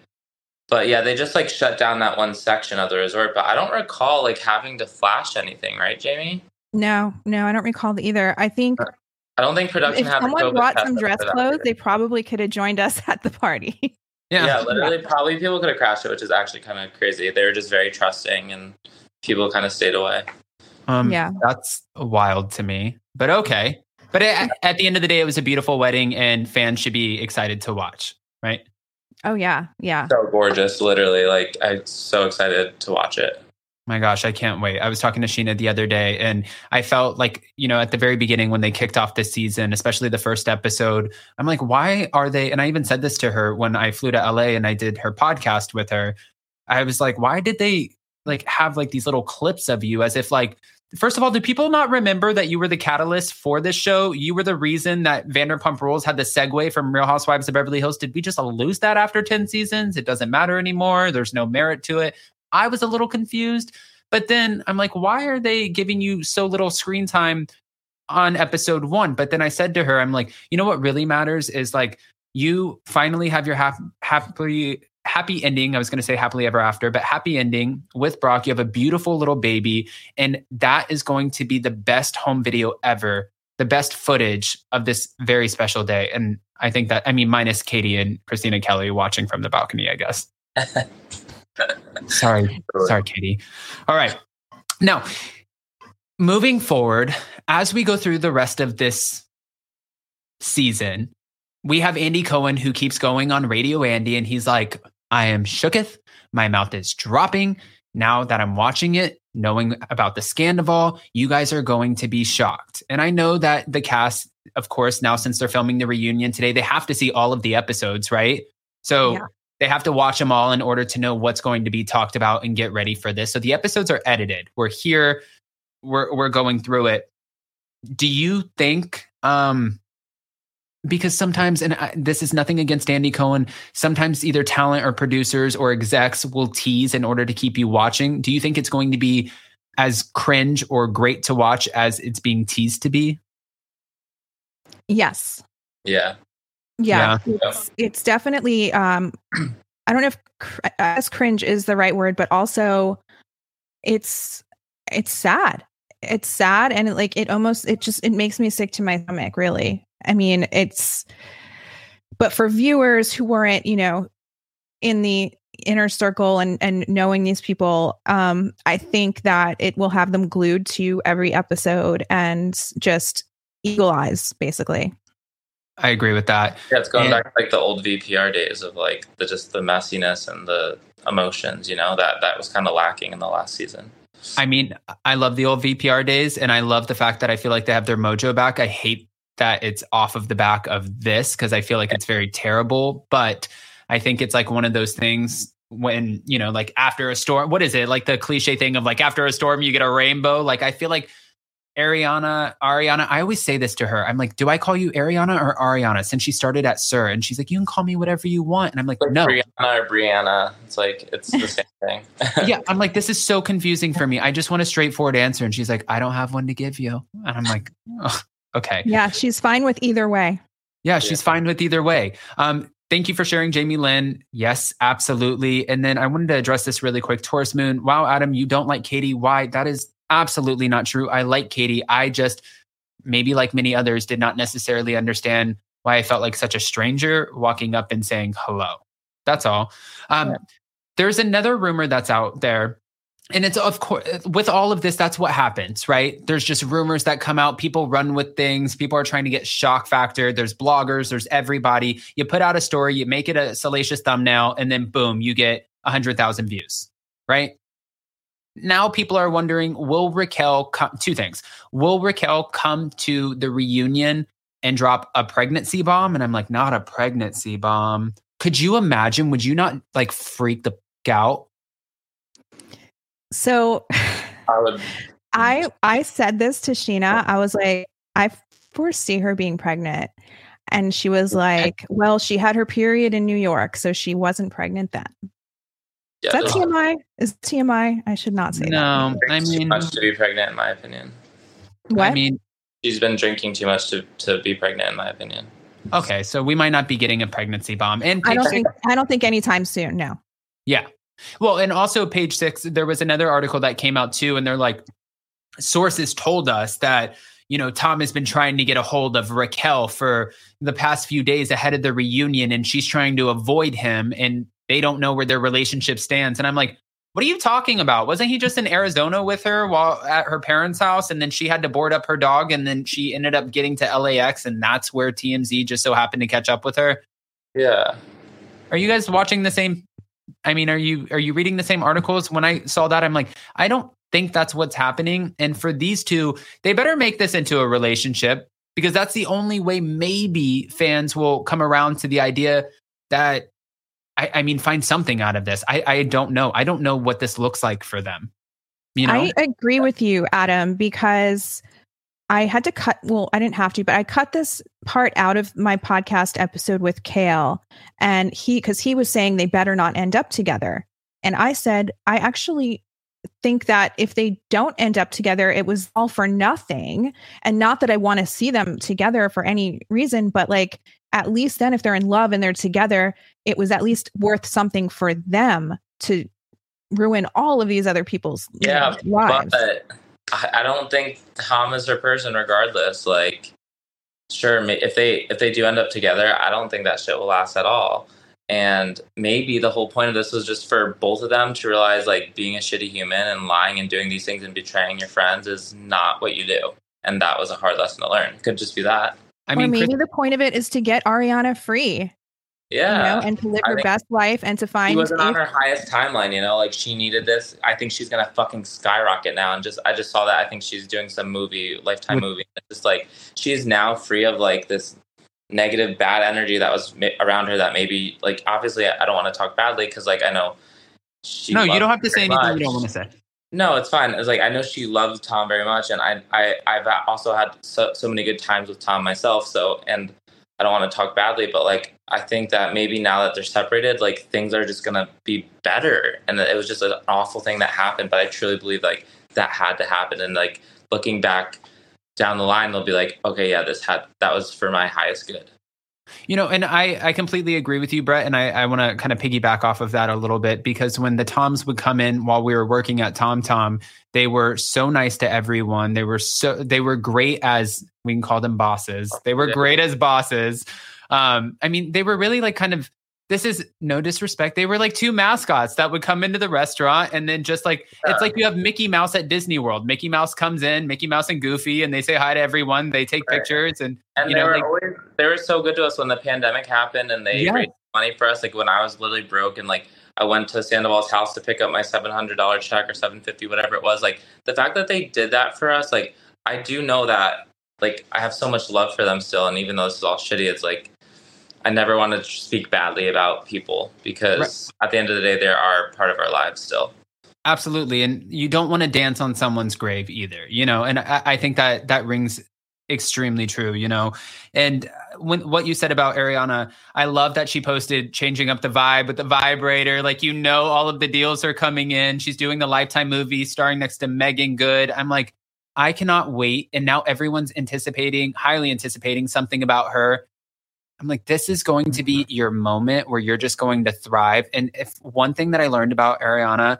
But yeah, they just like shut down that one section of the resort. But I don't recall like having to flash anything, right, Jamie? No, no, I don't recall either. I think I don't think production if had someone COVID brought some dress for that. clothes, they probably could have joined us [laughs] at the party. yeah, literally, [laughs] probably people could have crashed it, which is actually kind of crazy. They were just very trusting, and people kind of stayed away. um Yeah. that's wild to me but okay but at, at the end of the day it was a beautiful wedding and fans should be excited to watch right oh yeah, yeah. So gorgeous, literally. Like I'm so excited to watch it. My gosh, I can't wait. I was talking to Scheana the other day and I felt like, you know, at the very beginning when they kicked off this season, especially the first episode, I'm like, why are they? And I even said this to her when I flew to LA and I did her podcast with her. I was like, why did they like have like these little clips of you as if like, first of all, do people not remember that you were the catalyst for this show? You were the reason that Vanderpump Rules had the segue from Real Housewives of Beverly Hills. Did we just lose that after 10 seasons? It doesn't matter anymore. There's no merit to it. I was a little confused. But then I'm like, why are they giving you so little screen time on episode one? But then I said to her, I'm like, you know what really matters is like you finally have your hap- happily happy ending. I was going to say happily ever after, but happy ending with Brock. You have a beautiful little baby, and that is going to be the best home video ever, the best footage of this very special day. And I think that I mean, minus Katie and Christina Kelly watching from the balcony, I guess. [laughs] Sorry, sorry, Katie. All right. Now, moving forward, as we go through the rest of this season, we have Andy Cohen who keeps going on Radio Andy, and he's like, I am shooketh. My mouth is dropping. Now that I'm watching it, knowing about the Scandoval, you guys are going to be shocked. And I know that the cast, of course, now since they're filming the reunion today, they have to see all of the episodes, right? So Yeah. they have to watch them all in order to know what's going to be talked about and get ready for this. So the episodes are edited. We're here, we're we're going through it. Do you think um because sometimes and I, this is nothing against Andy Cohen, sometimes either talent or producers or execs will tease in order to keep you watching. Do you think it's going to be as cringe or great to watch as it's being teased to be? Yes. Yeah. Yeah. Yeah. It's, it's definitely um [clears throat] I don't know if cr- as cringe is the right word, but also it's it's sad. It's sad and it, like it almost it just it makes me sick to my stomach, really. I mean, it's but for viewers who weren't, you know, in the inner circle and and knowing these people, um I think that it will have them glued to every episode and just eagle eyes basically. I agree with that. Yeah, it's going And- back to like the old VPR days of like the just the messiness and the emotions, you know, that that was kind of lacking in the last season. I mean, I love the old VPR days, and I love the fact that I feel like they have their mojo back. I hate that it's off of the back of this because I feel like it's very terrible. But I think it's like one of those things when, you know, like after a storm, what is it? Like the cliche thing of like after a storm, you get a rainbow. Like I feel like Ariana, Ariana. I always say this to her. I'm like, do I call you Ariana or Ariana? Since she started at SUR, and she's like, you can call me whatever you want. And I'm like, Like no. Brianna or Brianna. It's like it's the same thing. [laughs] yeah, I'm like, this is so confusing for me. I just want a straightforward answer. And she's like, I don't have one to give you. And I'm like, "Ugh, okay. Yeah, she's fine with either way. Yeah, she's fine with either way. Um, thank you for sharing, Jamie Lynne. Yes, absolutely. And then I wanted to address this really quick. Taurus Moon. Wow, Adam, you don't like Katie. Why? That is absolutely not true. I like Katie. I just maybe like many others did not necessarily understand why I felt like such a stranger walking up and saying hello. That's all. Um, Yeah. There's another rumor that's out there. And it's of course with all of this, that's what happens, right? There's just rumors that come out. People run with things. People are trying to get shock factor. There's bloggers, there's everybody. You put out a story, you make it a salacious thumbnail, and then boom, you get 100,000 views, right? Now people are wondering will Raquel come? Two things. Will Raquel come to the reunion and drop a pregnancy bomb? And I'm like, not a pregnancy bomb. Could you imagine? Would you not like freak the out? So [laughs] I would. I I said this to Scheana. I was like, I foresee her being pregnant. And she was like, Well, she had her period in New York, so she wasn't pregnant then. Yeah, Is that TMI? Is TMI? I should not say No, I too mean, much to be pregnant, in my opinion. What? I mean, She's been drinking too much to, to be pregnant, in my opinion. okay, so we might not be getting a pregnancy bomb. And I don't think I don't think anytime soon. No. Yeah. Well, and also page six, there was another article that came out too, and they're like, sources told us that, you know, Tom has been trying to get a hold of Raquel for the past few days ahead of the reunion, and she's trying to avoid him, and they don't know where their relationship stands. And I'm like, what are you talking about? Wasn't he just in Arizona with her while at her parents' house? And then she had to board up her dog, and then she ended up getting to LAX, and that's where TMZ just so happened to catch up with her. Yeah. Are you guys watching the same? I mean, are you are you reading the same articles? When I saw that, I'm like, I don't think that's what's happening. And for these two, they better make this into a relationship because that's the only way maybe fans will come around to the idea that I, I mean, find something out of this. I, I don't know. I don't know what this looks like for them. You know, I agree with you, Adam, because I had to cut, well, I didn't have to, but I cut this part out of my podcast episode with Kale. And he, because he was saying they better not end up together. And I said, I actually think that if they don't end up together, it was all for nothing. And not that I want to see them together for any reason, but like at least then, if they're in love and they're together, it was at least worth something for them to ruin all of these other people's Yeah, lives. But I I don't think Tom is her person, regardless. Like, sure, if they if they do end up together, I don't think that shit will last at all. And maybe the whole point of this was just for both of them to realize, like, being a shitty human and lying and doing these things and betraying your friends is not what you do. And that was a hard lesson to learn. Could just be that. I or mean, maybe Chris- the point of it is to get Ariana free, Yeah. you know, and to live I her best life and to she find. wasn't on her highest timeline, you know, like she needed this. I think she's gonna fucking skyrocket now. And just I just saw that. I think she's doing some movie, lifetime mm. movie. It's just like she's now free of like this negative, bad energy that was ma- around her. That maybe like obviously I I don't want to talk badly because like I know she. no, you don't have to say anything much. you don't want to say. No, it's fine. It's like I know she loved Tom very much, and I, I, I've also had so, so many good times with Tom myself. So, and I don't want to talk badly, but like I think that maybe now that they're separated, like things are just gonna be better. And it was just an awful thing that happened, but I truly believe like that had to happen. And like looking back down the line, they'll be like, okay, yeah, this had that was for my highest good. You know, and I, I completely agree with you, Brett. And I, I want to kind of piggyback off of that a little bit because when the Toms would come in while we were working at Tom Tom, they were so nice to everyone. They were so they were great as we can call them bosses. They were great as bosses. Um, I mean, they were really like kind of this is no disrespect. They were like two mascots that would come into the restaurant and then just like it's like you have Mickey Mouse at Disney World. Mickey Mouse comes in, Mickey Mouse and Goofy, and they say hi to everyone. They take Right. pictures and And You they know, were like- always they were so good to us when the pandemic happened and they Yeah. raised money for us. Like when I was literally broke and like I went to Sandoval's house to pick up my seven hundred dollar check or seven fifty, whatever it was. Like the fact that they did that for us, like I do know that like I have so much love for them still. And even though this is all shitty, it's like I never want to speak badly about people because at the end of the day, they are part of our lives still. Absolutely. And you don't want to dance on someone's grave either, you know, and I, I think that that rings extremely true, you know. And when what you said about Ariana, I love that she posted changing up the vibe with the vibrator. Like, you know, all of the deals are coming in. She's doing the Lifetime movie starring next to Meagan Good. I'm like, I cannot wait. And now everyone's anticipating, highly anticipating something about her. I'm like, this is going to be mm-hmm. your moment where you're just going to thrive. And if one thing that I learned about Ariana,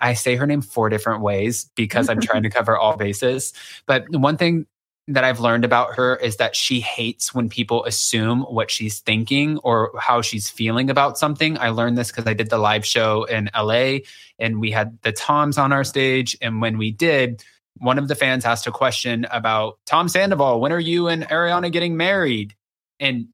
I say her name four different ways because I'm trying to cover all bases. But one thing that I've learned about her is that she hates when people assume what she's thinking or how she's feeling about something. I learned this because I did the live show in LA and we had the Toms on our stage. And when we did, one of the fans asked a question about Tom Sandoval, when are you and Ariana getting married? And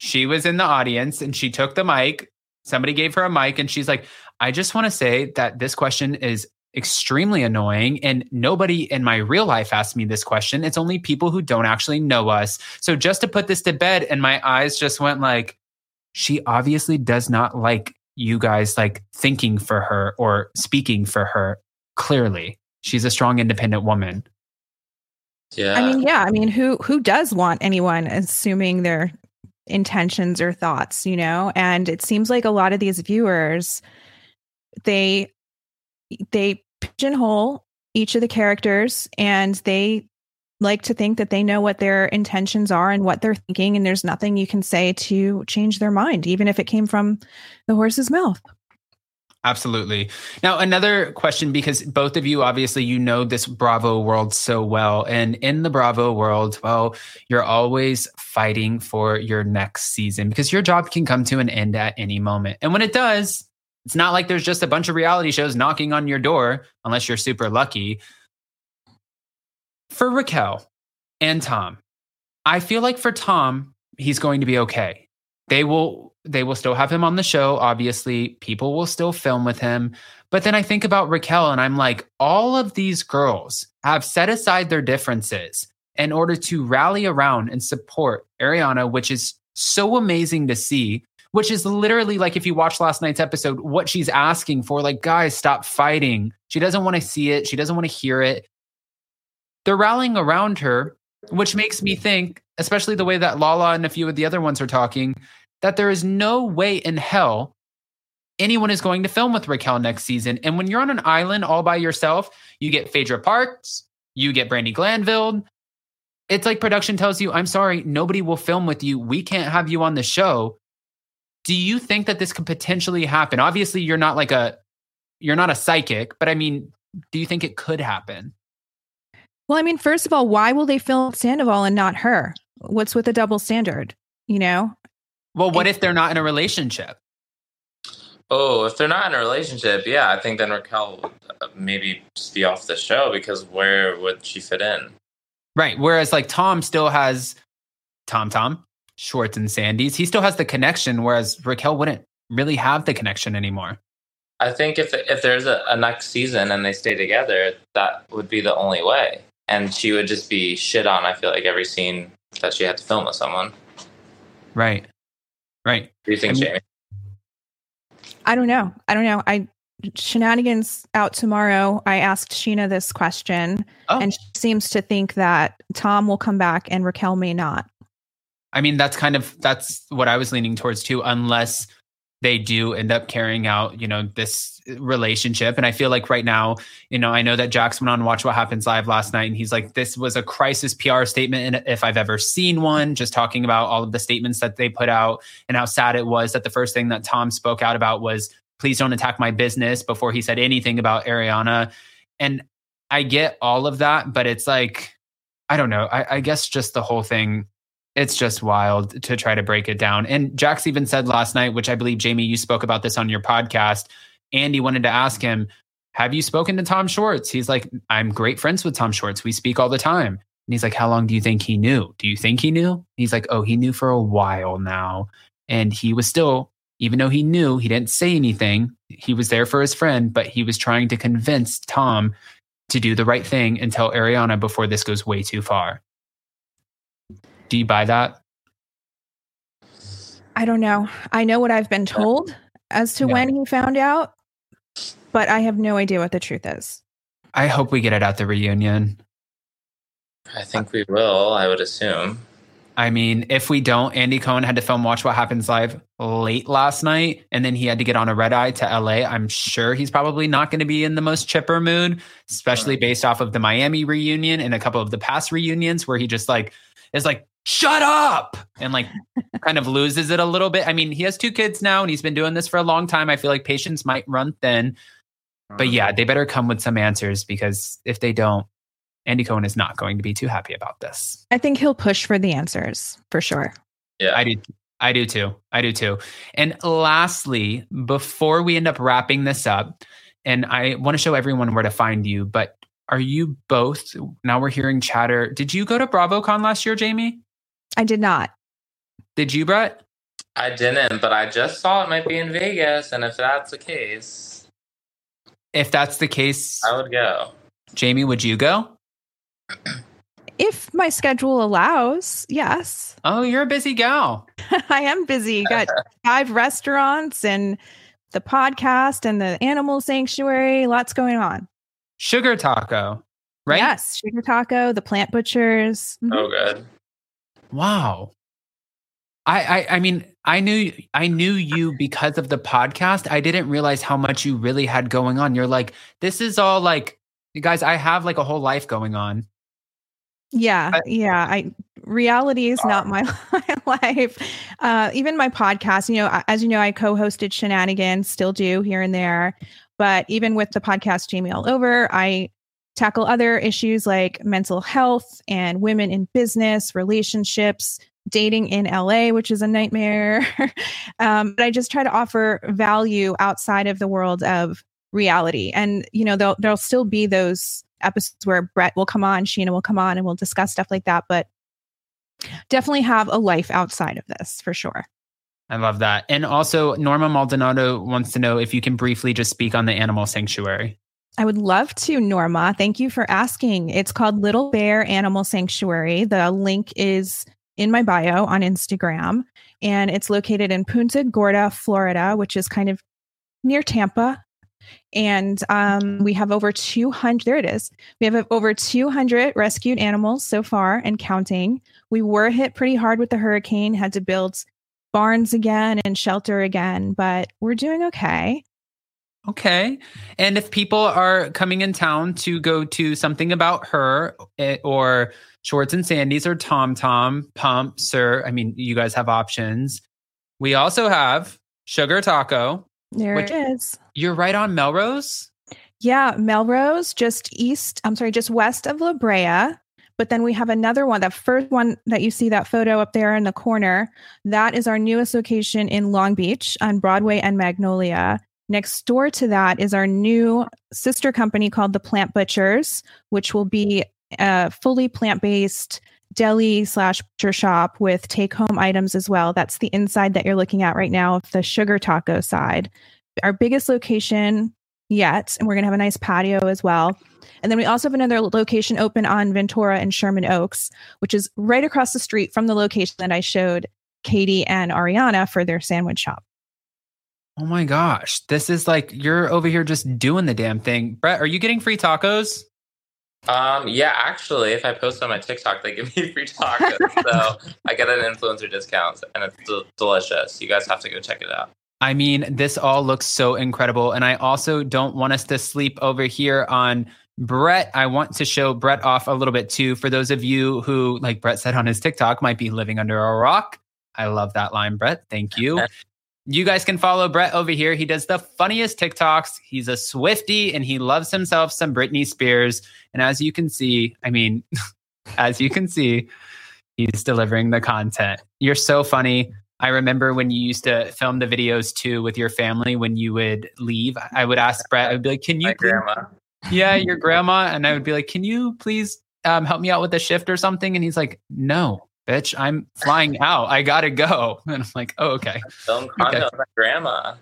she was in the audience and she took the mic. Somebody gave her a mic and she's like, I just want to say that this question is extremely annoying. And nobody in my real life asked me this question. It's only people who don't actually know us. So just to put this to bed, and my eyes just went like, she obviously does not like you guys like thinking for her or speaking for her. Clearly, she's a strong, independent woman. Yeah. I mean, yeah. I mean, who who does want anyone assuming their intentions or thoughts, you know? And it seems like a lot of these viewers, they they pigeonhole each of the characters and they like to think that they know what their intentions are and what they're thinking and there's nothing you can say to change their mind even if it came from the horse's mouth Absolutely. Now, another question because both of you obviously you know this Bravo world so well. And in the Bravo world, well, you're always fighting for your next season because your job can come to an end at any moment. And when it does, it's not like there's just a bunch of reality shows knocking on your door, unless you're super lucky. For Raquel and Tom, I feel like for Tom, he's going to be okay. They will they will still have him on the show. Obviously, people will still film with him. But then I think about Raquel and I'm like, all of these girls have set aside their differences in order to rally around and support Ariana, which is so amazing to see which is literally like if you watch last night's episode, what she's asking for, like, guys, stop fighting. She doesn't want to see it. She doesn't want to hear it. They're rallying around her, which makes me think, especially the way that Lala and a few of the other ones are talking, that there is no way in hell anyone is going to film with Raquel next season. And when you're on an island all by yourself, you get Phaedra Parks, you get Brandi Glanville. It's like production tells you, I'm sorry, nobody will film with you. We can't have you on the show do you think that this could potentially happen? Obviously, you're not like a you're not a psychic, but I mean, do you think it could happen? Well, I mean, first of all, why will they film Sandoval and not her? What's with the double standard? You know? Well, what if they're not in a relationship? Oh, if they're not in a relationship, yeah, I think then Raquel would uh, maybe just be off the show because where would she fit in? Right. Whereas like Tom still has Tom Tom, Schwartz and Sandy's. He still has the connection, whereas Raquel wouldn't really have the connection anymore. I think if if there's a, a next season and they stay together, that would be the only way. And she would just be shit on. I feel like every scene that she had to film with someone. Right. Right. Do you think, I mean, Jamie? I don't know. I don't know. I shenanigans out tomorrow. I asked Scheana this question, oh. and she seems to think that Tom will come back and Raquel may not. I mean, that's kind of that's what I was leaning towards too, unless they do end up carrying out, you know, this relationship. And I feel like right now, you know, I know that Jax went on Watch What Happens Live last night and he's like, this was a crisis PR statement. And if I've ever seen one, just talking about all of the statements that they put out and how sad it was that the first thing that Tom spoke out about was, please don't attack my business before he said anything about Ariana. And I get all of that, but it's like, I don't know. I, I guess just the whole thing it's just wild to try to break it down. And Jax even said last night, which I believe Jamie, you spoke about this on your podcast. Andy wanted to ask him, Have you spoken to Tom Schwartz? He's like, I'm great friends with Tom Schwartz. We speak all the time. And he's like, How long do you think he knew? Do you think he knew? He's like, Oh, he knew for a while now. And he was still, even though he knew, he didn't say anything. He was there for his friend, but he was trying to convince Tom to do the right thing and tell Ariana before this goes way too far. Do you buy that? I don't know. I know what I've been uh, told as to yeah. when he found out, but I have no idea what the truth is. I hope we get it at the reunion. I think we will. I would assume. I mean, if we don't, Andy Cohen had to film Watch What Happens Live late last night, and then he had to get on a red eye to LA. I'm sure he's probably not going to be in the most chipper mood, especially based off of the Miami reunion and a couple of the past reunions where he just like is like, shut up, and like [laughs] kind of loses it a little bit. I mean, he has two kids now and he's been doing this for a long time. I feel like patience might run thin. But yeah, uh-huh. they better come with some answers because if they don't, Andy Cohen is not going to be too happy about this. I think he'll push for the answers for sure. Yeah. I do. I do too. I do too. And lastly, before we end up wrapping this up, and I want to show everyone where to find you, but are you both now we're hearing chatter? Did you go to BravoCon last year, Jamie? I did not. Did you, Brett? I didn't, but I just saw it might be in Vegas, and if that's the case, If that's the case, I would go. Jamie, would you go? [clears throat] If my schedule allows, yes. Oh, you're a busy gal. [laughs] I am busy. Got [laughs] five restaurants and the podcast and the animal sanctuary. Lots going on. Sugar taco, right? Yes. Sugar Taco, the plant butchers. Mhm. Oh, good. Wow. I, I I mean I knew I knew you because of the podcast. I didn't realize how much you really had going on. You're like, this is all like you guys, I have like a whole life going on. Yeah, I- yeah. I reality is not my, [laughs] my life. Uh, even my podcast, you know, as you know, I co-hosted Shenanigans, still do here and there. But even with the podcast Jamie All Over, I tackle other issues like mental health and women in business, relationships, dating in LA, which is a nightmare. [laughs] um, but I just try to offer value outside of the world of reality. And you know, there'll there'll still be those episodes where Brett will come on, Scheana will come on, and we'll discuss stuff like that. But definitely have a life outside of this for sure. I love that. And also Norma Maldonado wants to know if you can briefly just speak on the animal sanctuary. I would love to, Norma. Thank you for asking. It's called Little Bear Animal Sanctuary. The link is in my bio on Instagram, and it's located in Punta Gorda, Florida, which is kind of near Tampa. And um, we have over 200, there it is. We have over 200 rescued animals so far and counting. We were hit pretty hard with the hurricane, had to build barns again and shelter again, but we're doing okay. Okay. And if people are coming in town to go to something about her eh, or Schwartz and Sandy's or Tom Tom, Pump, SUR, I mean, you guys have options. We also have Sugar Taco. There Which- it is. You're right on Melrose. Yeah, Melrose, just east, I'm sorry, just west of La Brea. But then we have another one, that first one that you see that photo up there in the corner. That is our newest location in Long Beach on Broadway and Magnolia. Next door to that is our new sister company called The Plant Butchers, which will be a fully plant based deli slash butcher shop with take home items as well. That's the inside that you're looking at right now of the sugar taco side. Our biggest location yet, and we're going to have a nice patio as well. And then we also have another location open on Ventura and Sherman Oaks, which is right across the street from the location that I showed Katie and Ariana for their sandwich shop. Oh my gosh. This is like you're over here just doing the damn thing. Brett, are you getting free tacos? Um, yeah, actually, if I post on my TikTok, they give [laughs] me free tacos, [laughs] so I get an influencer discount, and it's del- delicious. You guys have to go check it out. I mean, this all looks so incredible. And I also don't want us to sleep over here on Brett. I want to show Brett off a little bit too. For those of you who, like Brett said on his TikTok, might be living under a rock. I love that line, Brett. Thank you. [laughs] You guys can follow Brett over here. He does the funniest TikToks. He's a Swifty and he loves himself some Britney Spears. And as you can see, I mean, [laughs] as you can see, he's delivering the content. You're so funny. I remember when you used to film the videos too with your family when you would leave. I would ask Brett, I would be like, Can you grandma. yeah, your grandma. And I would be like, can you please um, help me out with the shift or something? And he's like, no, bitch, I'm flying out. I got to go. [laughs] And I'm like, oh, okay. Film content with my grandma.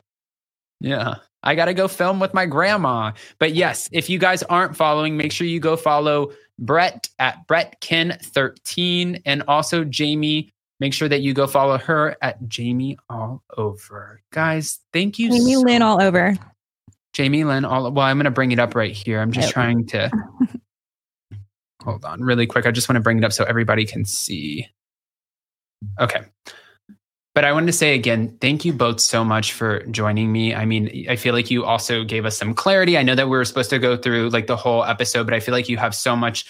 Yeah. I got to go film with my grandma. But yes, if you guys aren't following, make sure you go follow Brett at BrettKin13 and also Jamie. Make sure that you go follow her at Jamie All Over. Guys, thank you Jamie so Lynne all over. Jamie Lynne, all well, I'm going to bring it up right here. I'm just Yep. trying to [laughs] hold on really quick. I just want to bring it up so everybody can see. Okay. But I wanted to say again, thank you both so much for joining me. I mean, I feel like you also gave us some clarity. I know that we were supposed to go through like the whole episode, but I feel like you have so much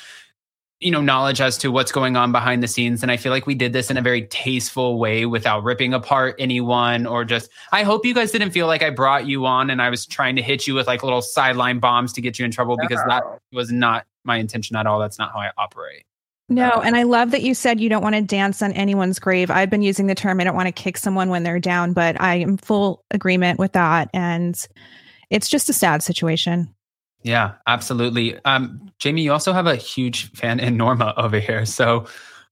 you know knowledge as to what's going on behind the scenes and i feel like we did this in a very tasteful way without ripping apart anyone or just i hope you guys didn't feel like i brought you on and i was trying to hit you with like little sideline bombs to get you in trouble because that was not my intention at all that's not how i operate No, and I love that you said you don't want to dance on anyone's grave. I've been using the term I don't want to kick someone when they're down, but I am full agreement with that. And it's just a sad situation. yeah absolutely um jamie you also have a huge fan in norma over here so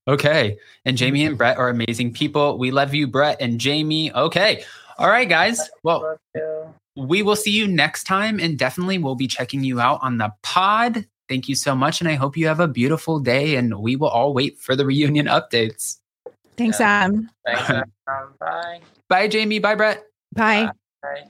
okay and jamie and brett are amazing people we love you brett and jamie okay all right guys well we will see you next time and definitely we'll be checking you out on the pod. Thank you so much. And I hope you have a beautiful day and we will all wait for the reunion updates. Thanks, Yeah. Adam. Thanks. [laughs] everyone. Bye. Bye, Jamie. Bye, Brett. Bye. Bye.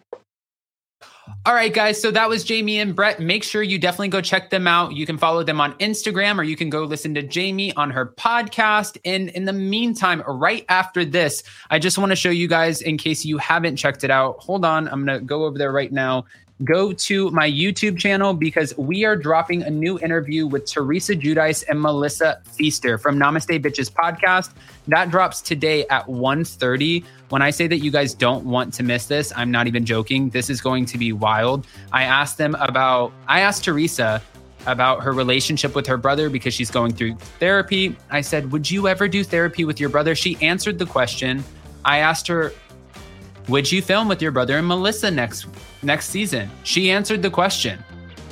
All right, guys. So that was Jamie and Brett. Make sure you definitely go check them out. You can follow them on Instagram or you can go listen to Jamie on her podcast. And in the meantime, right after this, I just want to show you guys, in case you haven't checked it out, hold on. I'm going to go over there right now. Go to my YouTube channel because we are dropping a new interview with Teresa Giudice and Melissa Pfister from Namaste Bitches podcast. That drops today at 1.30. When I say that you guys don't want to miss this, I'm not even joking. This is going to be wild. I asked them about, I asked Teresa about her relationship with her brother because she's going through therapy. I said, Would you ever do therapy with your brother? She answered the question. I asked her, Would you film with your brother and Melissa next next season? She answered the question.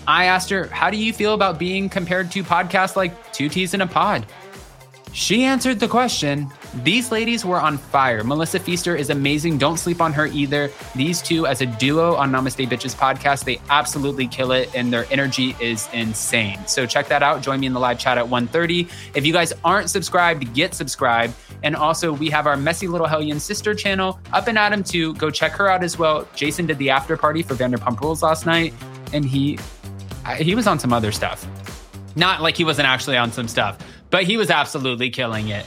I asked her, How do you feel about being compared to podcasts like Two T's in a Pod? She answered the question. These ladies were on fire. Melissa Pfister is amazing. Don't sleep on her either. These two, as a duo on Namaste Bitches podcast, they absolutely kill it, and their energy is insane. So check that out. Join me in the live chat at 1.30. If you guys aren't subscribed, get subscribed. And also, we have our Messy Little Hellion sister channel up and Adam too. Go check her out as well. Jason did the after party for Vanderpump Rules last night, and he he was on some other stuff. Not like he wasn't actually on some stuff, but he was absolutely killing it.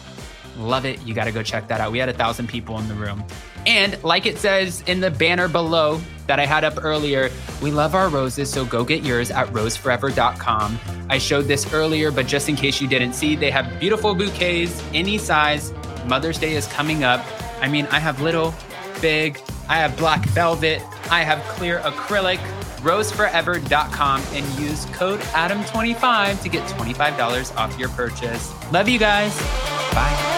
Love it. You got to go check that out. We had a thousand people in the room. And like it says in the banner below that I had up earlier, we love our roses, so go get yours at roseforever.com. I showed this earlier, but just in case you didn't see, they have beautiful bouquets, any size. Mother's Day is coming up. I mean, I have little, big, I have black velvet, I have clear acrylic, roseforever.com, and use code ADAM25 to get $25 off your purchase. Love you guys. Bye.